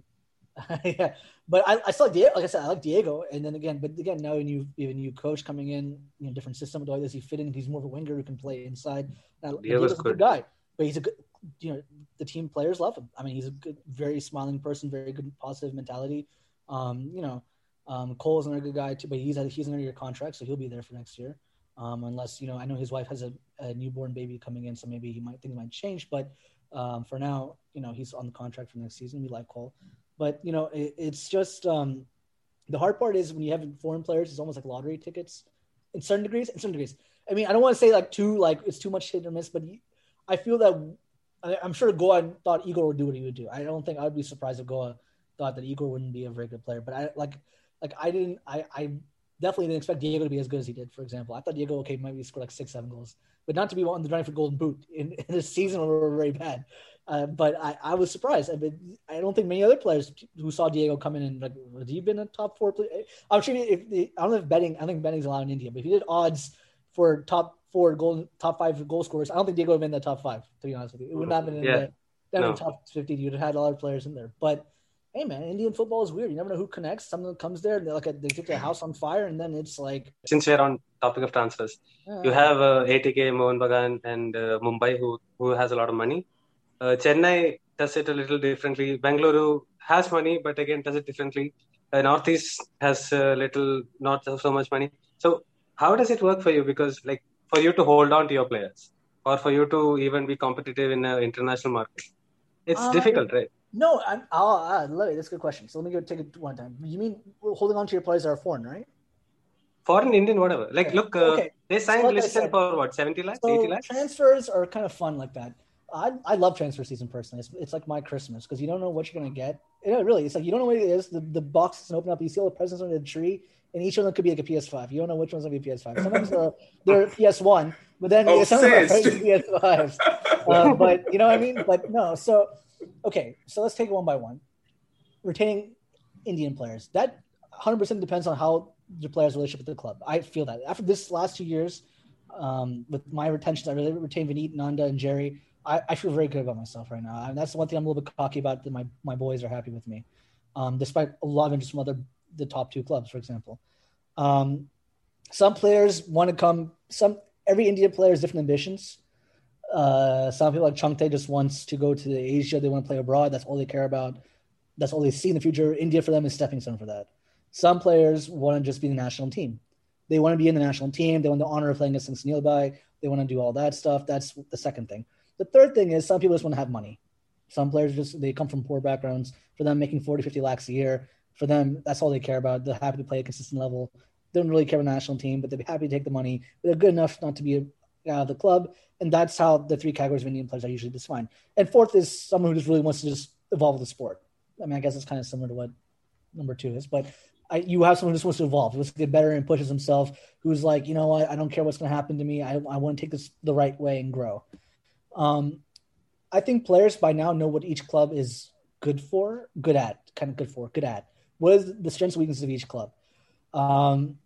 [LAUGHS] but I, I saw Diego. Like I said, I like Diego, and then again, but again, now a new, a new coach coming in, you know, different system. Way does he fit in? He's more of a winger who can play inside. Now, Diego's, Diego's a good guy, but he's a good. You know, the team players love him. I mean, he's a good, very smiling person, very good, positive mentality. Um, you know, um, Cole's another good guy too, but he's he's under your contract, so he'll be there for next year. Um, unless you know, I know his wife has a, a, newborn baby coming in, so maybe he might things might change. But um, for now, you know, he's on the contract for next season. We like Cole. But you know, it, it's just um, the hard part is when you have foreign players, it's almost like lottery tickets in certain degrees. In certain degrees, I mean, I don't want to say like too like it's too much hit or miss, but I feel that I'm sure Goa thought Igor would do what he would do. I don't think I would be surprised if Goa thought that Igor wouldn't be a very good player. But I like like I didn't I I definitely didn't expect Diego to be as good as he did. For example, I thought Diego okay maybe score like six, seven goals, but not to be on the running for Golden Boot in, [LAUGHS] in a season where we were very bad. Uh, but I, I was surprised. I mean, I don't think many other players who saw Diego come in and like, would he been a top four player? I'm sure if I don't know if betting, I think betting's allowed in India, but if you did odds for top four goal, top five goal scorers, I don't think Diego would have been in the top five. To be honest with you, it would not have been in yeah. the, no. top fifty. You'd have had a lot of players in there, but hey man, Indian football is weird. You never know who connects. Someone comes there, and they like they get their house on fire, and then it's like. Since we're on topic of transfers, yeah. you have uh, ATK, Mohun Bagan, and uh, Mumbai, who who has a lot of money. Uh, Chennai does it a little differently. Bangalore has money, but again does it differently. Uh, Northeast has a little not so much money. So how does it work for you? Because like for you to hold on to your players, or for you to even be competitive in an international market, it's uh, difficult, right? No, I'm. I'll, I love it. That's a good question. So let me go take it one time. You mean holding on to your players that are foreign, right? Foreign, Indian, whatever. Like, okay. look, uh, okay. they signed so like for what, 70 lakhs, so 80 lakhs? Transfers are kind of fun like that. I, I love transfer season personally. It's, it's like my Christmas because you don't know what you're going to get. Know, really, it's like you don't know what it is. The, the box doesn't open up. You see all the presents under the tree, and each of them could be like a PS5. You don't know which one's going to be a PS5. Sometimes they're, [LAUGHS] they're PS1, but then oh, some of them are PS5s. [LAUGHS] Uh, but you know what I mean? But no, so okay, so let's take it one by one. Retaining Indian players. That 100% depends on how the players' relationship with the club. I feel that after this last two years, um, with my retentions, I really retained Vineet, Nanda, and Jerry. I, I, feel very good about myself right now. And that's the one thing I'm a little bit cocky about. That my my boys are happy with me, um, despite a lot of interest from other the top two clubs, for example. Um, some players want to come. Some every Indian player has different ambitions. Uh, some people like Chhangte just wants to go to Asia. They want to play abroad. That's all they care about. That's all they see in the future. India for them is stepping stone for that. Some players want to just be the national team. They want to be in the national team. They want the honor of playing against Neilbai. They want to do all that stuff. That's the second thing. The third thing is some people just want to have money. Some players just they come from poor backgrounds. For them, making 40, 50 lakhs a year, for them, that's all they care about. They're happy to play a consistent level. They don't really care about national team, but they'd be happy to take the money. They're good enough not to be out of the club, and that's how the three categories of Indian players are usually defined. And fourth is someone who just really wants to just evolve the sport. I mean, I guess it's kind of similar to what number two is, but I, you have someone who just wants to evolve, who wants to get better and pushes himself, who's like, you know what, I don't care what's going to happen to me. I, I want to take this the right way and grow. Um, I think players by now know what each club is good for, good at, kind of good for, good at. What is the strengths and weaknesses of each club? Um,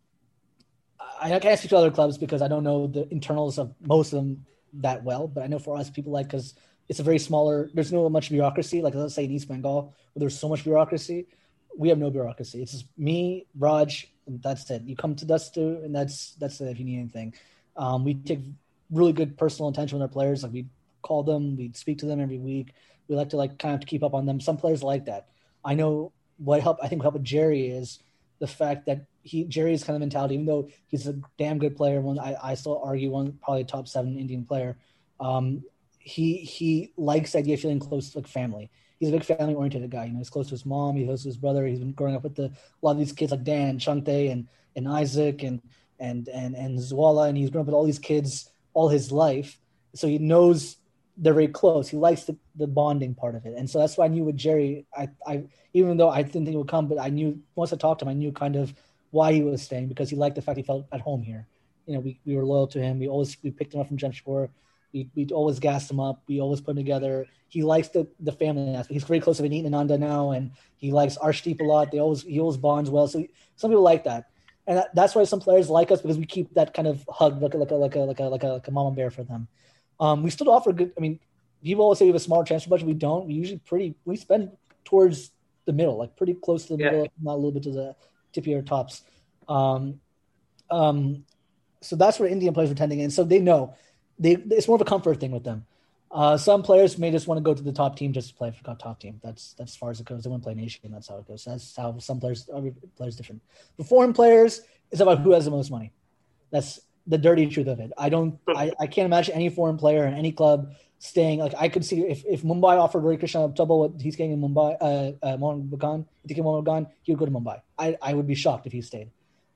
I can't speak to other clubs because I don't know the internals of most of them that well. But I know for us, people like because it's a very smaller. There's no much bureaucracy. Like let's say in East Bengal, where there's so much bureaucracy, we have no bureaucracy. It's just me, Raj, and that's it. You come to us to, and that's that's it. If you need anything, um, we take really good personal attention with our players. Like we call them, we speak to them every week. We like to like kind of keep up on them. Some players like that. I know what help. I think what helped Jerry is the fact that he Jerry's kind of mentality, even though he's a damn good player, one I, I still argue one probably top seven Indian player. Um, he he likes the idea of feeling close to like family. He's a big family oriented guy. You know, he's close to his mom, he's close to his brother. He's been growing up with the, a lot of these kids like Dan, Chhangte, and and Isaac, and and and and Zwala, and he's grown up with all these kids all his life. So he knows they're very close. He likes the, the bonding part of it, and so that's why I knew with Jerry. I I even though I didn't think it would come, but I knew once I talked to him, I knew kind of why he was staying because he liked the fact he felt at home here. You know, we, we were loyal to him. We always we picked him up from Jamshedpur. We we always gassed him up. We always put him together. He likes the the family aspect. He's very close to Vineet Ananda now, and he likes Arshdeep a lot. They always he always bonds well. So some people like that, and that, that's why some players like us because we keep that kind of hug like a like a like a like a like a, like a mama bear for them. Um, we still offer good. I mean, people always say we have a small transfer budget. We don't. We usually pretty we spend towards the middle, like pretty close to the yeah. middle, not a little bit to the tippier tops. Um, um, so that's where Indian players are tending in. So they know they it's more of a comfort thing with them. Uh, some players may just want to go to the top team just to play for top team. That's that's as far as it goes. They want to play nation. That's how it goes. That's how some players every players different. For foreign players, it's about who has the most money. That's the dirty truth of it. I don't. I, I can't imagine any foreign player in any club staying. Like I could see if, if Mumbai offered Rohit Krishna double what he's getting in Mumbai, uh, uh, Mohun Bagan, Mohun Bagan, he would go to Mumbai. I, I would be shocked if he stayed.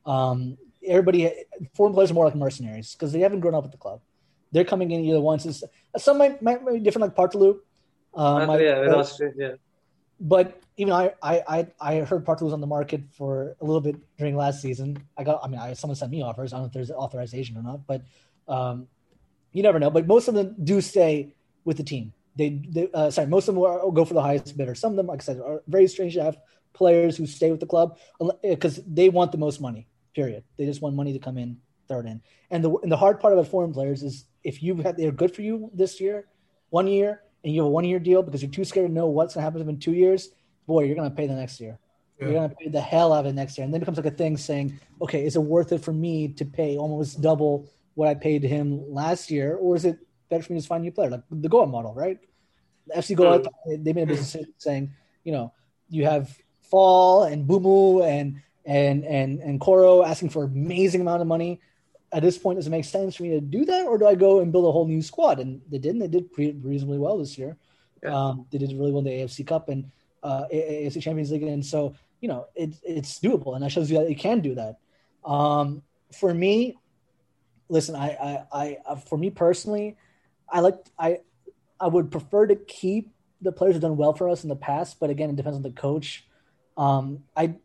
Um, everybody, foreign players are more like mercenaries because they haven't grown up with the club. They're coming in either once. Is, some might, might, be different, like Paartalu. Um, uh, yeah, uh, Australia, yeah. but even I, I, I heard Parkley was on the market for a little bit during last season. I got, I mean, I, someone sent me offers. I don't know if there's authorization or not, but um, you never know. But most of them do stay with the team. They, they uh, sorry, most of them will go for the highest bidder. Some of them, like I said, are very strange to have players who stay with the club because they want the most money. Period. They just want money to come in, third in. And the and the hard part about foreign players is if you have they're good for you this year, one year, and you have a one year deal because you're too scared to know what's going to happen in two years, boy, you're going to pay the next year. Yeah. You're going to pay the hell out of it next year. And then it becomes like a thing saying, okay, is it worth it for me to pay almost double what I paid him last year? Or is it better for me to find a new player? Like the Goa model, right? The FC Goa, mm. they made a business saying, you know, you have Fall and Boumous and and and and Coro asking for amazing amount of money at this point, does it make sense for me to do that, or do I go and build a whole new squad? And they didn't. They did pre- reasonably well this year. Yeah. Um, they did really well in the AFC Cup and uh, AFC Champions League, and so you know it, it's doable, and that shows you that you can do that. Um, for me, listen, I, I, I, for me personally, I like I, I would prefer to keep the players who've done well for us in the past, but again, it depends on the coach. Um, I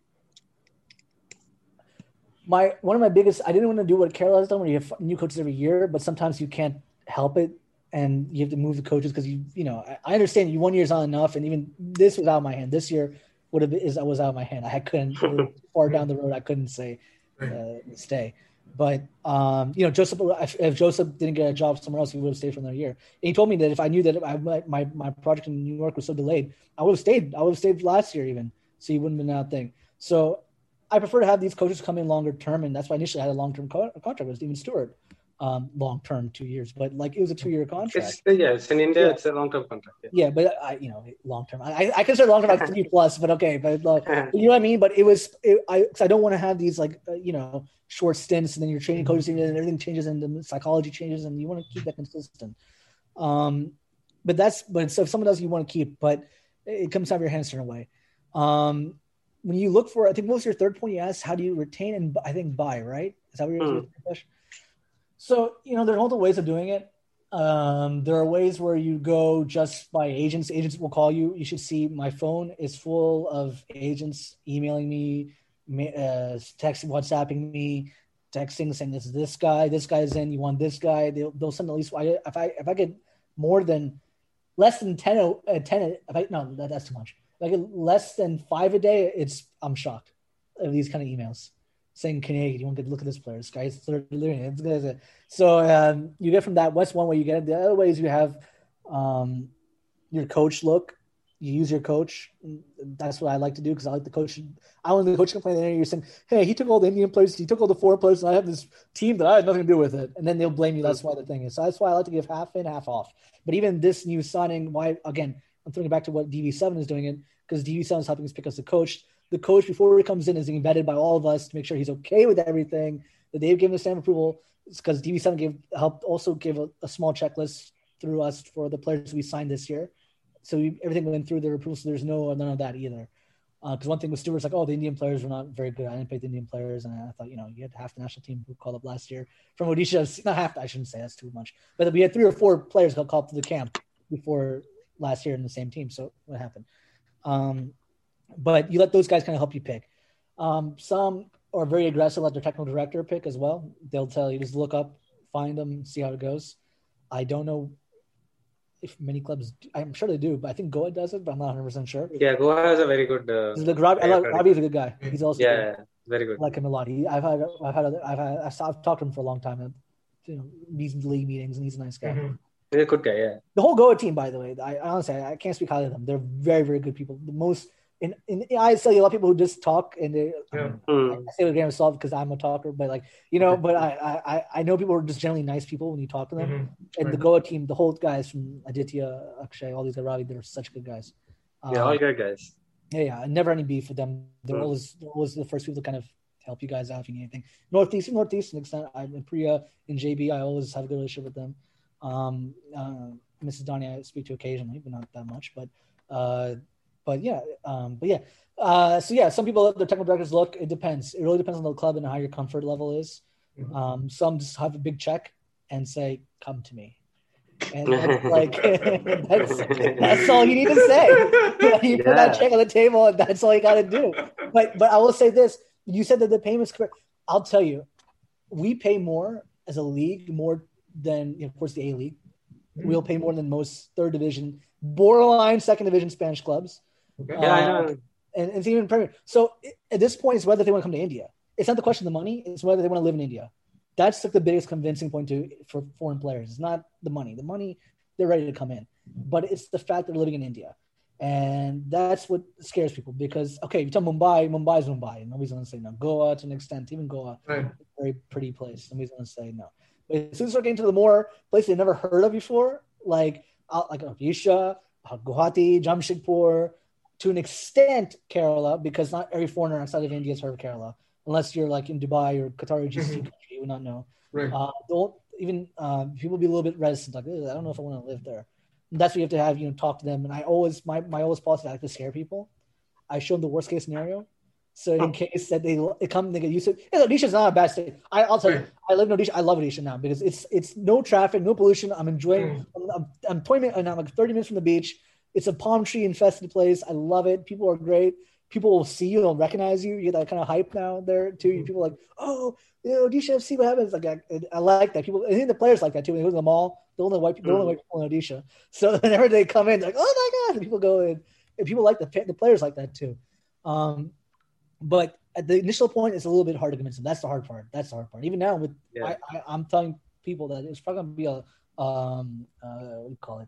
my one of my biggest I didn't want to do what Carol has done where you have new coaches every year, but sometimes you can't help it and you have to move the coaches because you you know I, understand you one year's not enough and even this was out of my hand. This year would have is I was out of my hand. I couldn't [LAUGHS] far down the road I couldn't say uh, stay. But um, you know, Joseph, if Joseph didn't get a job somewhere else, he would have stayed for another year. And he told me that if I knew that I, my my project in New York was so delayed, I would have stayed. I would have stayed last year even, so he wouldn't have been out thing. So I prefer to have these coaches come in longer term, and that's why initially I had a long term co- contract with Steven Stewart. Um, long term, two years, but like it was a two year contract. It's, yeah, it's in India, yeah. it's a long term contract. Yeah. yeah. but I, you know, long term. I, I consider long term like three plus, but okay, but uh, [LAUGHS] you know what I mean. But it was, it, I, cause I don't want to have these like uh, you know short stints, and then you're training coaches, and everything changes, and the psychology changes, and you want to keep that consistent. Um, but that's, but so if someone does, you want to keep, but it comes out of your hands in a way. Um, when you look for, I think most of your third point you asked, how do you retain and I think buy, right? Is that what you're mm. question? So, you know, there's multiple ways of doing it. Um, there are ways where you go just by agents. Agents will call you. You should see my phone is full of agents emailing me, uh, texting, WhatsApping me, texting saying this is this guy, this guy's in. You want this guy? They'll, they'll send at least. If I if I get more than less than 10, uh, 10 if I no that, that's too much like less than five a day, it's I'm shocked of these kind of emails saying, "Canadian, you want to look at this player? This guy's third So um, you get from that. What's one way you get it? The other ways you have um, your coach look. You use your coach. That's what I like to do because I like the coach. I want the coach complain. And you're saying, "Hey, he took all the Indian players. He took all the foreign players, and I have this team that I had nothing to do with it." And then they'll blame you. That's why the thing is. So that's why I like to give half in, half off. But even this new signing, why again? I'm throwing it back to what DV7 is doing it because DV7 is helping us pick us a coach. The coach, before he comes in, is vetted by all of us to make sure he's okay with everything, that they've given the stamp approval. because DV7 gave helped also give a, a, small checklist through us for the players we signed this year. So we, everything went through their approval. So there's no none of that either. Because uh, one thing with Stewart's like, oh, the Indian players were not very good. I didn't pick the Indian players, and I thought, you know, you had half the national team who called up last year from Odisha. Not half. I shouldn't say that's too much, but we had three or four players called up to the camp before last year in the same team. So what happened? Um, but you let those guys kind of help you pick. Um, some are very aggressive, let their technical director pick as well. They'll tell you just look up, find them, see how it goes. I don't know if many clubs, I'm sure they do, but I think Goa does it, but I'm not 100 percent sure. Yeah, Goa has a very good. Uh, like Robbie, like, Robbie's a good guy. He's also yeah, good. very good. I like him a lot. He, I've had, I've had, I've had, I've talked to him for a long time. At, you know, these league meetings, and he's a nice guy. Mm-hmm. He's a good guy, yeah. The whole Goa team, by the way, I, I honestly I can't speak highly of them. They're very, very good people. The most in, in I see a lot of people who just talk and they yeah. I, I say the game is solved because I'm a talker, but like you know, but I, I I know people are just generally nice people when you talk to them. Mm-hmm. And right. the Goa team, the whole guys from Aditya, Akshay, all these guys, Ravi, they're such good guys. Um, yeah, all good guys. Yeah, yeah. Never any beef with them. They're mm. always they're always the first people to kind of help you guys out if you need anything. Northeast, Northeast, to an extent. I'm in Priya and JB. I always have a good relationship with them. Um, uh, Mrs. Donnie, I speak to occasionally, but not that much. But uh, but yeah, um, but yeah. Uh, so yeah, some people, the technical directors look. It depends. It really depends on the club and how your comfort level is. Mm-hmm. Um, some just have a big check and say, "Come to me," And [LAUGHS] that's like [LAUGHS] that's [LAUGHS] that's all you need to say. you put that check on the table, and that's all you got to do. But but I will say this: you said that the payments. Correct. I'll tell you, we pay more as a league more than you know, of course the A League. Mm-hmm. We'll pay more than most third division, borderline second division Spanish clubs. Okay. Yeah, I know. And, and it's even Premier. So at this point, it's whether they want to come to India. It's not the question of the money; it's whether they want to live in India. That's like the biggest convincing point to for foreign players. It's not the money. The money, they're ready to come in, but it's the fact that they're living in India, and that's what scares people. Because okay, you tell Mumbai, Mumbai is Mumbai. Nobody's gonna say no. Goa to an extent, even Goa, right. very pretty place. Nobody's gonna say no. As soon as we start getting to the more places they've never heard of before, like uh, like Odisha, uh, Guwahati, Jamshedpur, to an extent Kerala, because not every foreigner outside of India has heard of Kerala, unless you're like in Dubai or Qatar or GCC mm-hmm. country, you would not know. Right. Uh, don't even uh, people be a little bit reticent, like I don't know if I want to live there. And that's what you have to have, you know, talk to them. And I always my my always policy I like to scare people. I show them the worst case scenario. So in case that they, come, they get used to it. And Odisha is not a bad state. I, will tell you, I live in Odisha. I love Odisha now because it's it's no traffic, no pollution. I'm enjoying. Mm. I'm, I'm 20 minutes, I'm like 30 minutes from the beach. It's a palm tree infested place. I love it. People are great. People will see you and recognize you. You get that kind of hype now there too. Mm. People are like, oh, you know, Odisha FC, what happens? Like I, I, like that. People, I think the players like that too. When they go to the mall, the only white people, mm. the only white people in Odisha. So [LAUGHS] whenever they come in, like, oh my god, and people go in. And people like the the players like that too. Um, but at the initial point, it's a little bit hard to convince them. That's the hard part. That's the hard part. Even now, with yeah. I, am telling people that it's probably going to be a um, uh, what do you call it,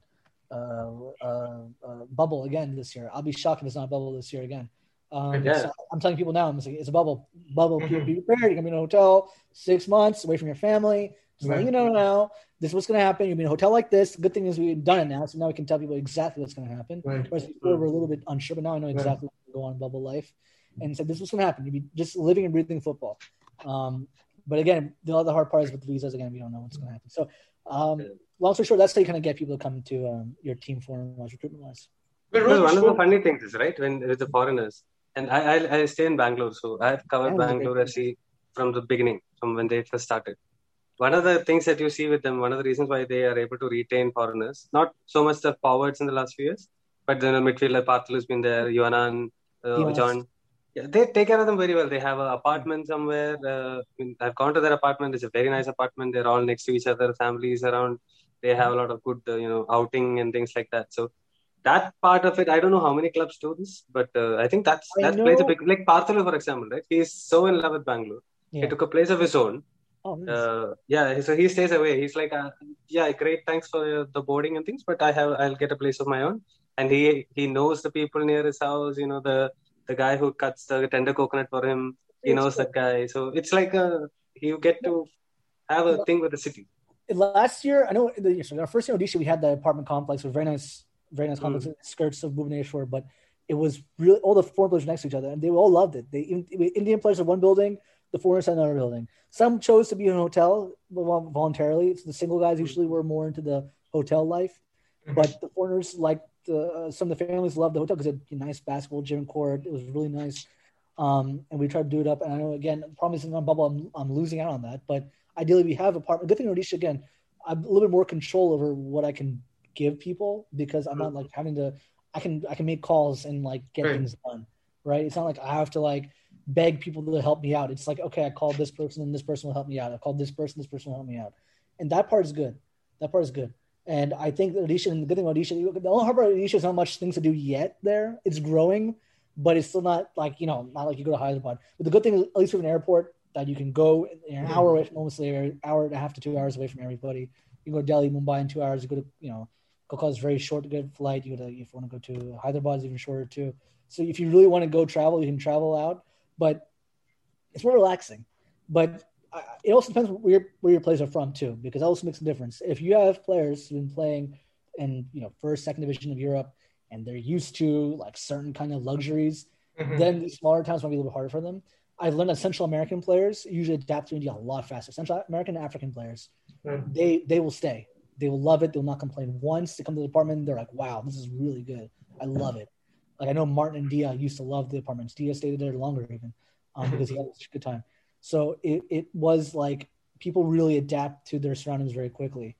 uh, uh, uh, bubble again this year. I'll be shocked if it's not a bubble this year again. Um, so I'm telling people now, I'm saying it's a bubble. Bubble. Mm-hmm. Be prepared. You're gonna be in a hotel six months away from your family. Just right. letting you know now. This is what's gonna happen. You'll be in a hotel like this. The good thing is we've done it now, so now we can tell people exactly what's gonna happen. Right. Whereas before we're a little bit unsure, but now I know exactly right. what's going go on bubble life and said this was going to happen. You'd be just living and breathing football. Um, but again, the other hard part is with the visas. Again, we don't know what's going to happen. So, um, long story short, that's how you kind of get people to come to um, your team foreign wise recruitment wise. Well, one of the funny things is right when with the foreigners, and I, I, I stay in Bangalore, so I've covered yeah, Bangalore FC from the beginning, from when they first started. One of the things that you see with them, one of the reasons why they are able to retain foreigners, not so much the forwards in the last few years, but then the midfielder Parthill has been there, Yohanan, uh. John yeah, they take care of them very well. They have an apartment somewhere. Uh, I've gone to their apartment. It's a very nice apartment. They're all next to each other. Families around. They have a lot of good, uh, you know, outing and things like that. So that part of it, I don't know how many clubs do this, but uh, I think that's that plays a big. Like Parthill, for example, right? He's so in love with Bangalore. Yeah. He took a place of his own. Oh, nice. uh, yeah, so he stays away. He's like, uh, yeah, great, thanks for the boarding and things, but I have, I'll get a place of my own. And he he knows the people near his house. You know the the guy who cuts the tender coconut for him. He knows that guy. So it's like a you get to have a thing with the city. Last year, I know the, so our first year in Odisha, we had the apartment complex, with very nice, very nice complex, mm. skirts of Bhubaneswar, but it was really all the foreign players next to each other, and they all loved it. They even Indian players in one building, the foreigners in another building. Some chose to be in a hotel voluntarily. It's the single guys usually were more into the hotel life, mm-hmm. but the foreigners like uh, some of the families loved the hotel because it had a nice basketball gym court. It was really nice. Um, and we tried to do it up. And I know again, the problem is in on bubble, I'm, I'm losing out on that. But ideally, we have a apartment. Good thing in Odisha again, I'm a little bit more control over what I can give people because I'm not like having to. I can I can make calls and like get right. things done. Right. It's not like I have to like beg people to help me out. It's like okay, I called this person and this person will help me out. I called this person, this person will help me out. And that part is good. That part is good. And I think Odisha, and the good thing about Odisha, the only hard part of Odisha is not much things to do yet there. It's growing, but it's still not like, you know, not like you go to Hyderabad. But the good thing is, at least have an airport that you can go an hour away from almost an hour and a half to two hours away from everybody. You go to Delhi, Mumbai in two hours. You go to, you know, Kolkata is very short to get flight. You go to, if you want to go to Hyderabad, is even shorter too. So if you really want to go travel, you can travel out, but it's more relaxing. But it also depends where your, where your players are from too, because that also makes a difference. If you have players who've been playing in you know first, second division of Europe, and they're used to like certain kind of luxuries, mm-hmm. then the smaller towns might be a little bit harder for them. I've learned that Central American players usually adapt to India a lot faster. Central American and African players, mm-hmm. they they will stay. They will love it. They'll not complain. Once they come to the apartment, they're like, "Wow, this is really good. I love it." Like I know Martin and Dia used to love the apartments. Dia stayed there longer even um, because he had such a good time. So it, it was like people really adapt to their surroundings very quickly.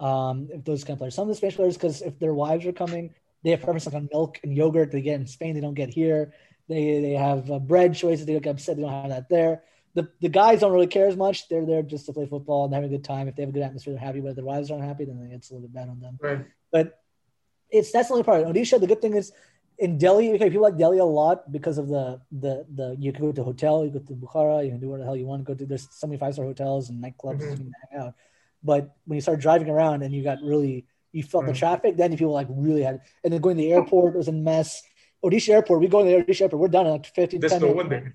Um, if those kind of players, some of the Spanish players, because if their wives are coming, they have preference like on milk and yogurt they get in Spain, they don't get here. They they have uh, bread choices. They don't get upset. They don't have that there. The the guys don't really care as much. They're there just to play football and having a good time. If they have a good atmosphere, they're happy. But if their wives aren't happy, then it's a little bit bad on them. Right. But it's that's the only part. Odisha, the good thing is in Delhi, okay, people like Delhi a lot because of the the the you can go to a hotel, you go to Bukhara, you can do whatever the hell you want to go to. There's so many five star hotels and nightclubs mm-hmm. you can hang out. But when you start driving around and you got really you felt mm-hmm. the traffic, then people like really had and then going to the airport was a mess. Odisha airport, we go to the Odisha airport, we're done in like 15 There's no one there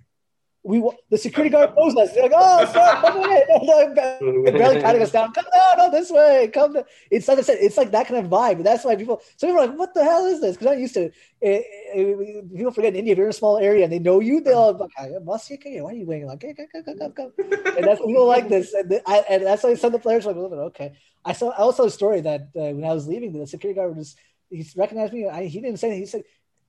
we the security guard pulls us. They're like, "Oh, [LAUGHS] sir, come in!" [LAUGHS] barely patting us down. Come down, no, this way. Come. Down. It's like I said, it's like that kind of vibe. That's why people. So people are like, "What the hell is this?" Because I'm used to. It, it, it, people forget in India, if you're in a small area and they know you, they'll like, "Must you? Why are you waiting?" Like, "Come, come, come, come." And that's people like this, and, I, and that's why some of the players are like, "Okay." I saw. I also a story that uh, when I was leaving, the security guard was. He recognized me. I, he didn't say anything. He said,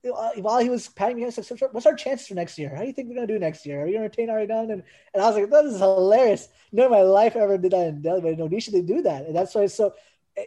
uh, while he was patting me, I said, like, "What's our chances for next year? How do you think we're gonna do next year? Are we gonna retain Aragon?" And and I was like, "That is hilarious. Never in my life ever did that in Delhi, but in Odisha they do that, and that's why. So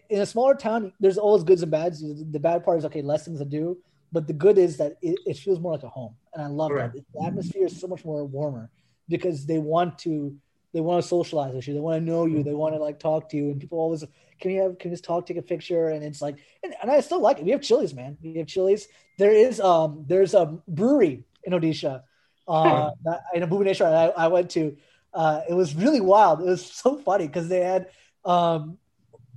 in a smaller town, there's always goods and bads. The bad part is okay, less things to do, but the good is that it, it feels more like a home, and I love right. that. The atmosphere is so much more warmer because they want to they want to socialize with you. They want to know you. They want to like talk to you. And people always can you have can you just talk, take a picture, and it's like and, and I still like it. We have Chili's, man. We have Chili's. There is um there's a brewery in Odisha, uh, in a Bhubaneswar I, I went to. Uh, it was really wild. It was [LAUGHS] so funny because they had um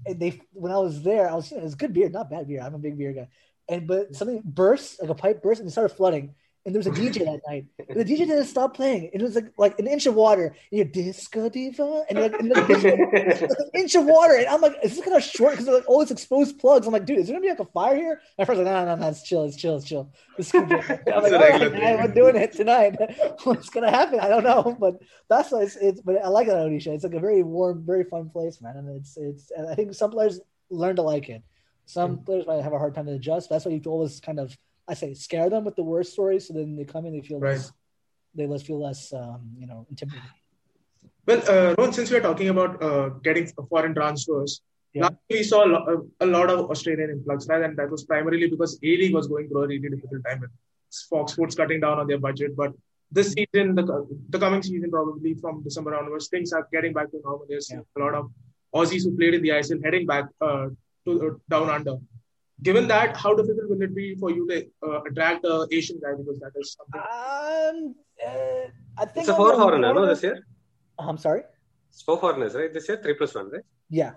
they when I was there, I was it was good beer, not bad beer. I'm a big beer guy, and but something burst like a pipe burst and it started flooding and there was a DJ that night. And the DJ didn't stop playing. It was like like an inch of water. And you're disco diva, and like, and like, an inch of water. And I'm like, is this kind of short? Because like all these exposed plugs. I'm like, dude, is there gonna be like a fire here? And my friend's like, no, no, no, it's chill, it's chill, it's chill. It's I'm like, all right, man, we're doing it tonight. [LAUGHS] What's gonna happen? I don't know, but that's why it's, it's. But I like that Odisha. It's like a very warm, very fun place, man. And it's it's. I think some players learn to like it. Some mm. players might have a hard time to adjust. That's why you always kind of I say scare them with the worst stories, so then they come in, they feel right. less, they less feel less, um, you know, intimidated. Well, uh, Ron, since we're talking about uh, getting foreign transfers, yeah. we saw a lot, a lot of Australian influx, right? And that was primarily because A League was going through a really difficult time with Fox Sports cutting down on their budget. But this season, the, the coming season, probably from December onwards, things are getting back to normal. There's yeah. a lot of Aussies who played in the ISL heading back uh, to uh, down under given that, how difficult will it be for you to uh, attract a Asian guy because that is something? Um, uh, I think it's a four foreigner, no, this year. I'm sorry. It's four foreigners, right? This year, three plus one, right? Yeah.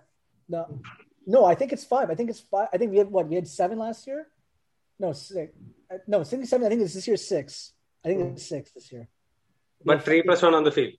No, no, I think it's five. I think it's five. I think we had what? We had seven last year. No, six. Uh, no, seventy-seven. I think it's this year six. I think it's six this year. But three plus one on the field.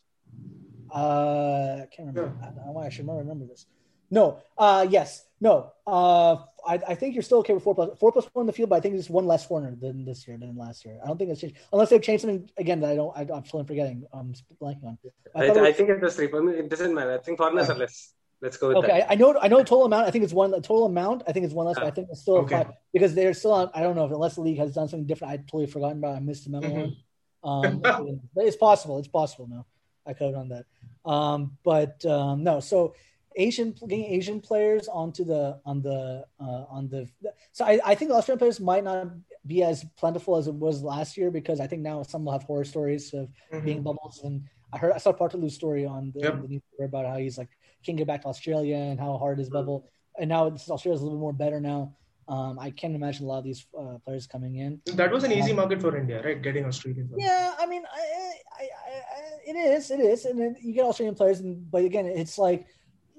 Uh, I can't remember. Yeah. I, I, I should remember this. No. Uh, yes. No. Uh, I, I think you're still okay with four plus four plus one in the field, but I think it's one less foreigner than this year than last year. I don't think it's changed unless they've changed something again that I don't. I, am still forgetting. I'm blanking on. I, I, it was, I think it was three. It doesn't matter. I think foreigners are less. Let's go with okay, that. I, I know. I know total amount. I think it's one. The total amount. I think it's one less. But I think it's still okay. five because they're still on. I don't know if unless the league has done something different. I totally forgotten about. I missed the memo. Mm-hmm. Um, it's possible. It's possible now. I could have done that. Um, but um, no. So Asian getting Asian players onto the on the uh, on the so I, I think Australian players might not be as plentiful as it was last year because I think now some will have horror stories of mm-hmm. being bubbles and I heard I saw Portalu's story on the, yep. the newspaper about how he's like can't get back to Australia and how hard his bubble and now Australia's a little bit more better now. Um, I can't imagine a lot of these uh, players coming in. That was an easy um, market for India, right? Getting Australian. Players. Yeah, I mean, I, I, I, it is, it is, and then you get Australian players, and but again, it's like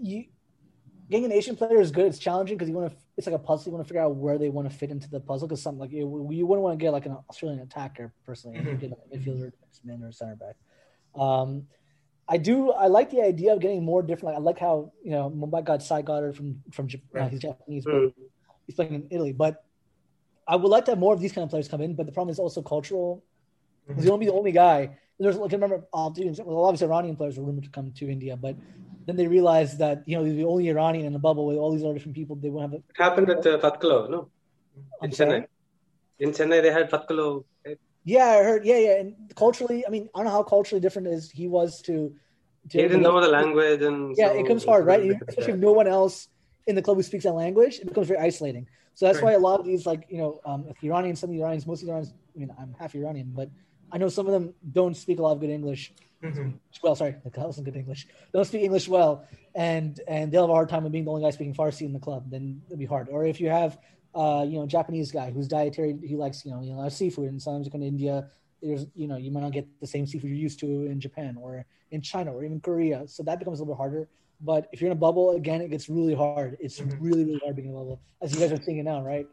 you getting an Asian player is good. It's challenging because you want to. It's like a puzzle. You want to figure out where they want to fit into the puzzle. Because something like you, you wouldn't want to get like an Australian attacker personally. Mm-hmm. Get like a midfielder, man, or center back. Um, I do. I like the idea of getting more different. Like, I like how you know Mumbai got Cy Goddard from from Japan. Uh, he's Japanese, mm-hmm. but he's playing in Italy. But I would like to have more of these kind of players come in. But the problem is also cultural. Mm-hmm. He's going to be the only guy. There's like I remember all dudes. Well, obviously Iranian players were rumored to come to India, but then they realized that you know the only Iranian in the bubble with all these other different people. They won't have. It happened at uh, Fatkhullo, no? In Chennai. In Chennai, they had Fatkhullo. Right? Yeah, I heard. Yeah, yeah. And culturally, I mean, I don't know how culturally different is he was to. to he didn't know the language and. Yeah, so, it comes hard, right? Especially if no one else. in the club who speaks that language, it becomes very isolating. So that's right. why a lot of these, like you know, um, if Iranians, some of the Iranians, most of the Iranians, I mean, I'm half Iranian, but I know some of them don't speak a lot of good English. Mm-hmm. Well, sorry, that wasn't good English. Don't speak English well, and and they'll have a hard time of being the only guy speaking Farsi in the club. Then it'll be hard. Or if you have, uh, you know, Japanese guy who's dietary, he likes you know, you know, seafood, and sometimes you come to India, there's you know, you might not get the same seafood you're used to in Japan or in China or even Korea. So that becomes a little bit harder. But if you're in a bubble, again, it gets really hard. It's mm-hmm. really, really hard being in a bubble, as you guys are seeing it now, right?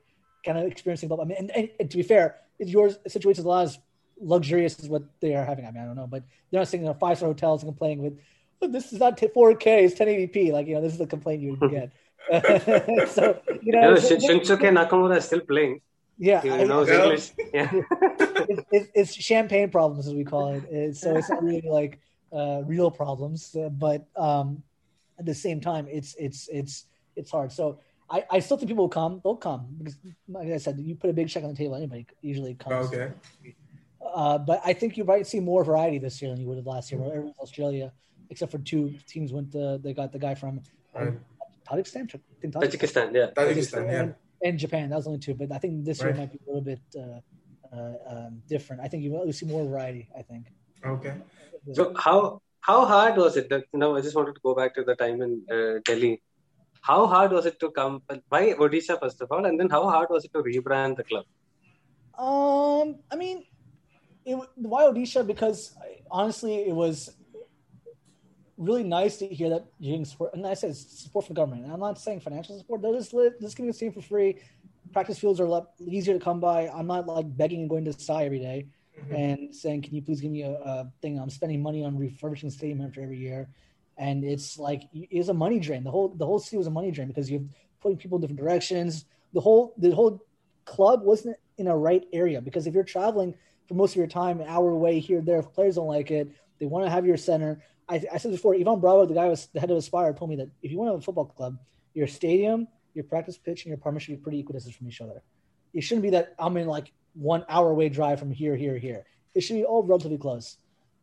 Kind of experiencing bubble. I mean, and, and, and to be fair, if your situation is a lot as luxurious as what they are having. I mean, I don't know, but they're not staying in five star hotels and complaining with, oh, this is not 4K, it's 1080p. Like, you know, this is the complaint you would [LAUGHS] get. [LAUGHS] so, you know, yeah, Shunsuke Nakamura is still playing. Yeah, he knows yeah. English. [LAUGHS] Yeah, it's, it's, it's, champagne problems, as we call it. It's, so it's not really like uh, real problems, uh, but um, at the same time, it's it's it's it's hard. So I, I still think people will come. They'll come because, like I said, you put a big check on the table, anybody usually comes. Okay. Uh, but I think you might see more variety this year than you would have last year. Where Australia, except for two teams, went. The, they got the guy from right. Tajikistan. Tajikistan. Tajikistan, yeah. Tajikistan, yeah. And, and, Japan. That was only two, but I think this right. year might be a little bit uh, uh, um, different. I think you will see more variety. I think. Okay. So how how hard was it? That, you know, I just wanted to go back to the time in uh, Delhi. How hard was it to come? Why Odisha first of all, and then how hard was it to rebrand the club? Um, I mean, it, why Odisha? Because honestly, it was really nice to hear that you're getting support. And I said support from the government. And I'm not saying financial support. They're just, just giving the same for free. Practice fields are a lot easier to come by. I'm not like begging and going to Sai every day mm-hmm. and saying, "Can you please give me a, a, thing?" I'm spending money on refurbishing the stadium after every year, and it's like it's a money drain. The whole the whole city was a money drain because you're putting people in different directions. The whole the whole club wasn't in a right area because if you're traveling for most of your time, an hour away here, there, if players don't like it, they want to have your center. I, I said before, Ivan Bravo, the guy was the head of Aspire, told me that if you want to have a football club, your stadium, your practice pitch, and your apartment should be pretty equidistant from each other. It shouldn't be that I'm in like one hour away drive from here, here, here. It should be all relatively close.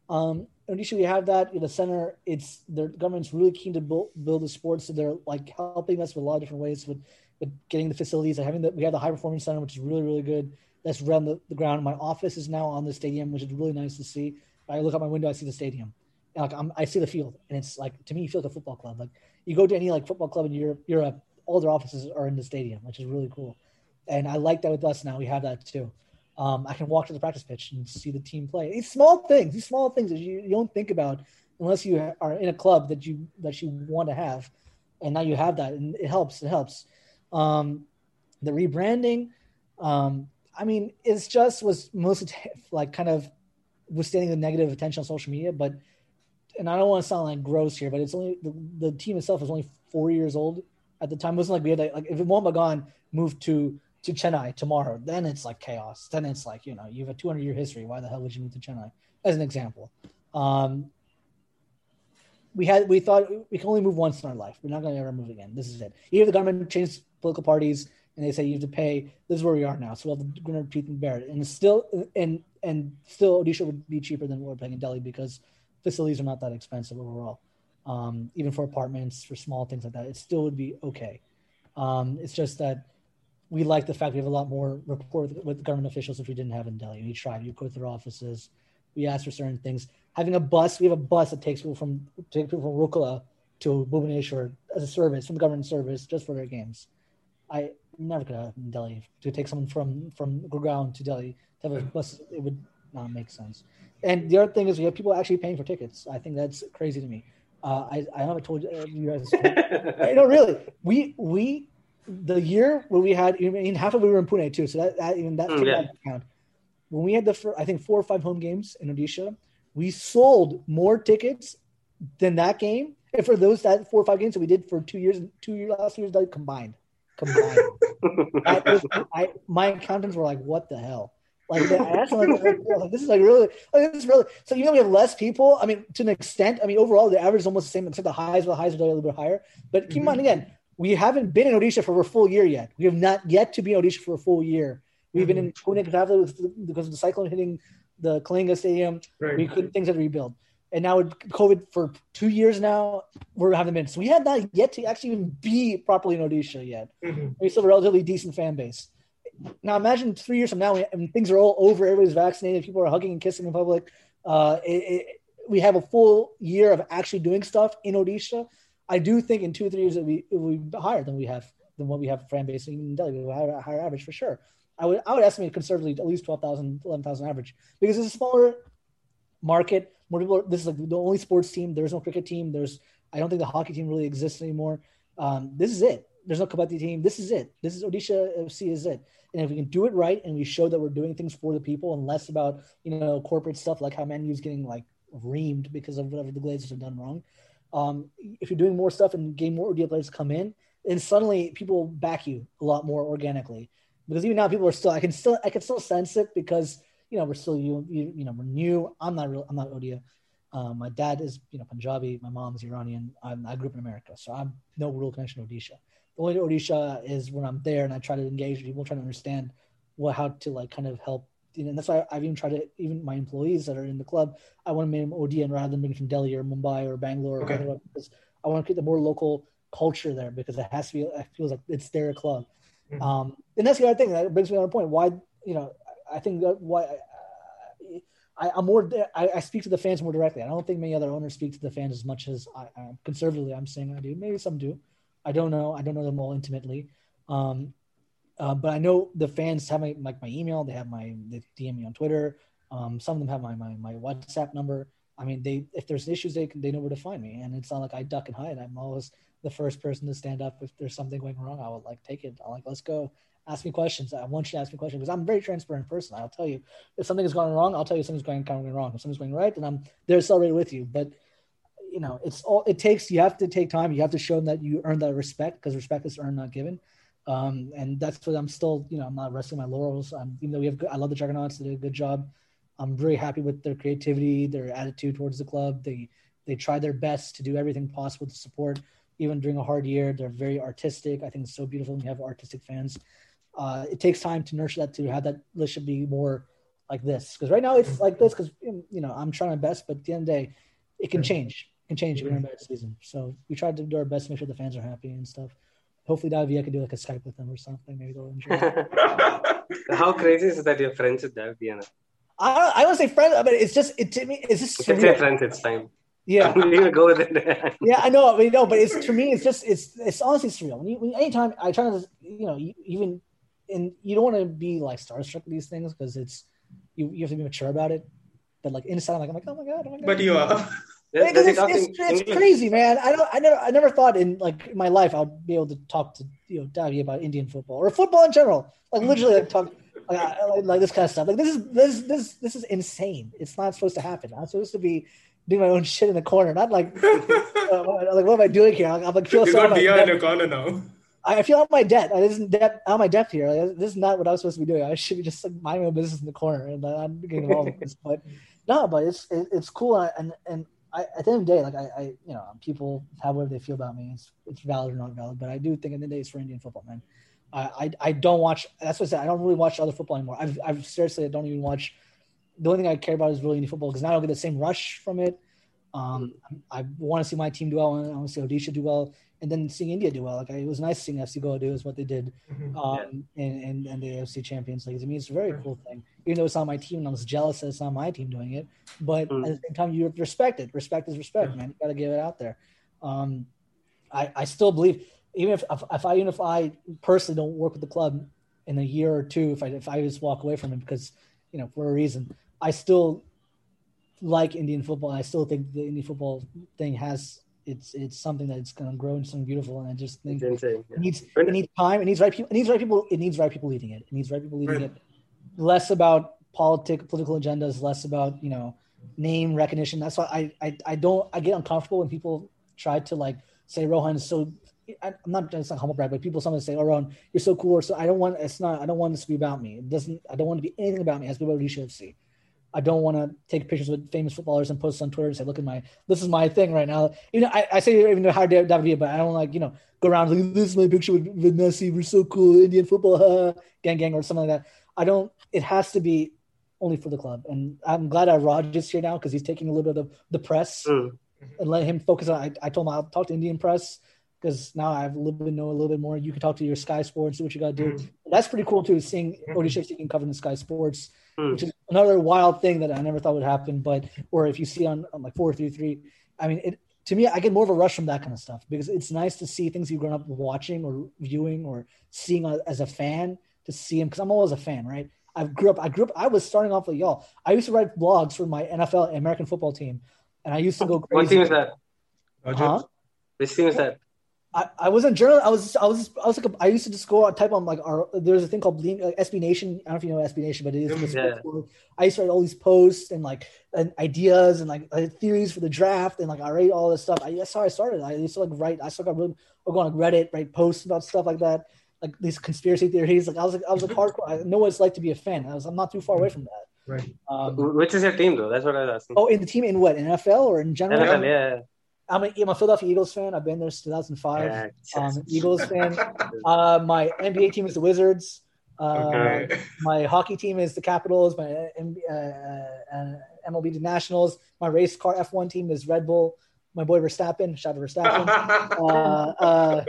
Um, and usually we have that in the center. It's the government's really keen to build, build the sports, so they're like helping us with a lot of different ways with, with getting the facilities. and Having that, we have the high performance center, which is really, really good. That's around the, the ground. My office is now on the stadium, which is really nice to see. I look out my window, I see the stadium. And like I'm, i see the field, and it's like to me, you feel like a football club. Like you go to any like football club in Europe, Europe, all their offices are in the stadium, which is really cool. And I like that with us now. We have that too. Um, I can walk to the practice pitch and see the team play. These small things, these small things that you, you don't think about unless you are in a club that you that you want to have, and now you have that, and it helps. It helps. Um, the rebranding, um, I mean, it's just was mostly like kind of withstanding the negative attention on social media, but and I don't want to sound like gross here, but it's only the, the team itself was only four years old at the time. It wasn't like we had like if Mohun Bagan moved to to Chennai tomorrow, then it's like chaos. Then it's like, you know, you have a 200 year history. Why the hell would you move to Chennai? As an example. Um, we had, we thought we can only move once in our life. We're not going to ever move again. This is it. Either the government changed political parties and they say you have to pay. This is where we are now. So we'll have to gonna repeat and it. And still, and, and still Odisha would be cheaper than what we're paying in Delhi because facilities are not that expensive overall. Um, even for apartments, for small things like that, it still would be okay. Um, it's just that we like the fact we have a lot more rapport with, government officials if we didn't have in Delhi. We tried. We go to their offices. We ask for certain things. Having a bus, we have a bus that takes people from take people from Rourkela to Bhubaneswar as a service from the government service just for their games. I never could have in Delhi to take someone from from Gurgaon to Delhi to have a bus. It would not make sense. And the other thing is we have people actually paying for tickets. I think that's crazy to me. Uh, I I haven't told you guys. Know [LAUGHS] really. We we the year where we had, I mean, half of we were in Pune too, so that, that even that mm, yeah. count. When we had the, first, I think four or five home games in Odisha, we sold more tickets than that game. And for those that four or five games that we did for two years, two years last year's like combined, combined. [LAUGHS] was, I, my accountants were like, "What the hell?" Like, I [LAUGHS] asked them, like, "This is like really, like, this is really." So you know, we have less people, I mean, to an extent, I mean, overall the average is almost the same, except the highs, the highs are a little bit higher. But keep in mind again, we haven't been in Odisha for a full year yet. We have not yet to be in Odisha for a full year. We've mm-hmm. been in Pune because of the cyclone hitting the Kalinga Stadium. Right. We couldn't things had to rebuild. And now with COVID for two years now, we're having been. So we had not yet to actually even be properly in Odisha yet. Mm-hmm. We still have a relatively decent fan base. Now imagine three years from now, when things are all over, everybody's vaccinated, people are hugging and kissing in public. Uh, it, it, we have a full year of actually doing stuff in Odisha. I do think in two or three years it will be, it will be higher than we have than what we have fan base in Delhi. We have a higher average for sure. I would I would estimate conservatively at least 12,000, 11,000 average because it's a smaller market. More people. Are, this is like the only sports team. There's no cricket team. There's I don't think the hockey team really exists anymore. Um, this is it. There's no kabaddi team. This is it. This is Odisha FC is it. And if we can do it right and we show that we're doing things for the people and less about you know corporate stuff like how Man U's getting like reamed because of whatever the Glazers have done wrong. Um, if you're doing more stuff and getting more Odia players come in, then suddenly people back you a lot more organically. Because even now, people are still. I can still. I can still sense it because you know we're still you. You, you know we're new. I'm not real. I'm not Odia. Um, my dad is you know Punjabi. My mom's Iranian. I'm, i grew up in America, so I'm no real connection to Odisha. The only Odisha is when I'm there and I try to engage people, trying to understand what how to like kind of help you know, and that's why I've even tried to even my employees that are in the club, I want to make them ODN rather than being from Delhi or Mumbai or Bangalore okay. or because I want to create the more local culture there because it has to be it feels like it's their club. Mm-hmm. Um, and that's the other thing that brings me to another point. Why you know I think that why I, am more I, I, speak to the fans more directly. I don't think many other owners speak to the fans as much as I, I conservatively I'm saying I do. Maybe some do. I don't know. I don't know them all intimately. Um, uh, but I know the fans have my like my email. They have my they DM me on Twitter. Um, some of them have my, my my WhatsApp number. I mean, they if there's issues, they they know where to find me, and it's not like I duck and hide. I'm always the first person to stand up if there's something going wrong. I would like take it. I'm like let's go. Ask me questions. I want you to ask me questions because I'm a very transparent person. I'll tell you if something is going wrong. I'll tell you something's going wrong. If something's going right, then I'm there celebrated with you. But you know, it's all it takes. You have to take time. You have to show them that you earn that respect because respect is earned, not given. Um, and that's what I'm still, you know, I'm not resting my laurels. I'm, even though we have, good, I love the Juggernauts. They did a good job. I'm very happy with their creativity, their attitude towards the club. They they try their best to do everything possible to support, even during a hard year. They're very artistic. I think it's so beautiful when you have artistic fans. Uh, it takes time to nurture that to have that relationship be more like this. Because right now it's like this because you know I'm trying my best, but at the end of the day, it can change. It can change if we're in a bad season. So we tried to do our best to make sure the fans are happy and stuff hopefully Davi I could do like a Skype with them or something. Maybe they'll enjoy. [LAUGHS] How crazy is it that you're friends with Davi? I I don't say friends, but it's just it to me. It's just. [LAUGHS] You can say friends. It's time. Yeah, we go with it. [LAUGHS] yeah, I know. I mean, no, but it's to me. It's just it's it's honestly surreal. When you, when, anytime I try to, you know, even and you don't want to be like starstruck with these things because it's you you have to be mature about it. But like inside, I'm like, I'm like, oh my god, oh my god. But you are. it's, it's, it's crazy, man. I don't. I never. I never thought in like my life I'd be able to talk to you know Davi about Indian football or football in general. Like literally, [LAUGHS] like talk like, like, like this kind of stuff. Like this is this this this is insane. It's not supposed to happen. I'm supposed to be doing my own shit in the corner, not like [LAUGHS] uh, like what am I doing here? I'm like feel you got Dia in the corner now. I feel out my debt. I isn't debt out my depth here. Like, this is not what I was supposed to be doing. I [LAUGHS] should be just like, minding my own business in the corner, and uh, I'm getting involved this. [LAUGHS] But no, but it's it, it's cool, uh, and and I, at the end of the day, like I, I, you know, people have whatever they feel about me. It's, it's valid or not valid, but I do think at the end of the day, it's for Indian football, man. I, I, I don't watch. That's what I said. I don't really watch other football anymore. I've, I've seriously, I don't even watch. The only thing I care about is really Indian football because now I don't get the same rush from it. Um, mm. I want to see my team do well. and I want to see Odisha do well and then seeing India do well. Like it was nice seeing FC Goa do is what they did, mm-hmm. um, yeah. and, and and the AFC Champions League. I mean, it's a very cool thing. Even though it's not my team, and I was jealous that it's not my team doing it, but mm. at the same time, you respect it. Respect is respect, yeah. man. You got to give it out there. Um, I I still believe even if, if if I even if I personally don't work with the club in a year or two, if I if I just walk away from it because you know for a reason, I still like Indian football. I still think the Indian football thing has it's it's something that's going to grow into something beautiful, and I just think insane, yeah. it needs it needs time. It needs right people. It needs right people. It needs right people leading it. It needs right people leading right. it. Less about politic political agendas, less about you know name recognition. That's why I I, I don't I get uncomfortable when people try to like say Rohan is so. I, am not just like humble brag, but people sometimes say, "Oh, Rohan, you're so cool." Or so I don't want. It's not. I don't want this to be about me. It doesn't. I don't want to be anything about me. It has to be about FC. I don't want to take pictures with famous footballers and post on Twitter and say, "Look at my this is my thing right now." You know, I, I say even to hire David Villa, but I don't like you know go around like this is my picture with, with Messi. We're so cool, Indian football, gang gang, or something like that. I don't. It has to be only for the club. And I'm glad I Raj is here now because he's taking a little bit of the press mm. and let him focus on. I, I told him I'll talk to Indian press because now I have a little bit know a little bit more. You can talk to your Sky Sports, see what you got to do. Mm. That's pretty cool too. Seeing Odisha taking cover in Sky Sports, mm. which is another wild thing that I never thought would happen. But or if you see on, on like four three three, I mean, it to me, I get more of a rush from that kind of stuff because it's nice to see things you've grown up watching or viewing or seeing as a fan to see them. Because I'm always a fan, right? I grew up. I grew up. I was starting off with y'all. I used to write blogs for my NFL American football team, and I used to go crazy. What team is that? Huh? Which team is that? I, I wasn't journal. I was I was I was like a, I used to just go type on like our there's a thing called Bleem, like SB Nation. I don't know if you know SB Nation, but it is. Yeah. I used to write all these posts and like and ideas and like uh, theories for the draft and like I write all this stuff. I, that's how I started. I used to like write. I still got really I go on like Reddit, write posts about stuff like that, like these conspiracy theories. Like I was like I was like hardcore. I know what it's like to be a fan. I was I'm not too far away from that. Right. Um, Which is your team though? That's what I was asking. Oh, in the team in what? In NFL or in general? NFL, yeah. I'm a, I'm a Philadelphia Eagles fan. I've been there since 2005. Yeah, um, Eagles fan. [LAUGHS] Uh, my NBA team is the Wizards. Uh, okay. My hockey team is the Capitals. My uh, uh MLB the Nationals. My race car F1 team is Red Bull. My boy Verstappen. Shout out to Verstappen. [LAUGHS] Uh, uh,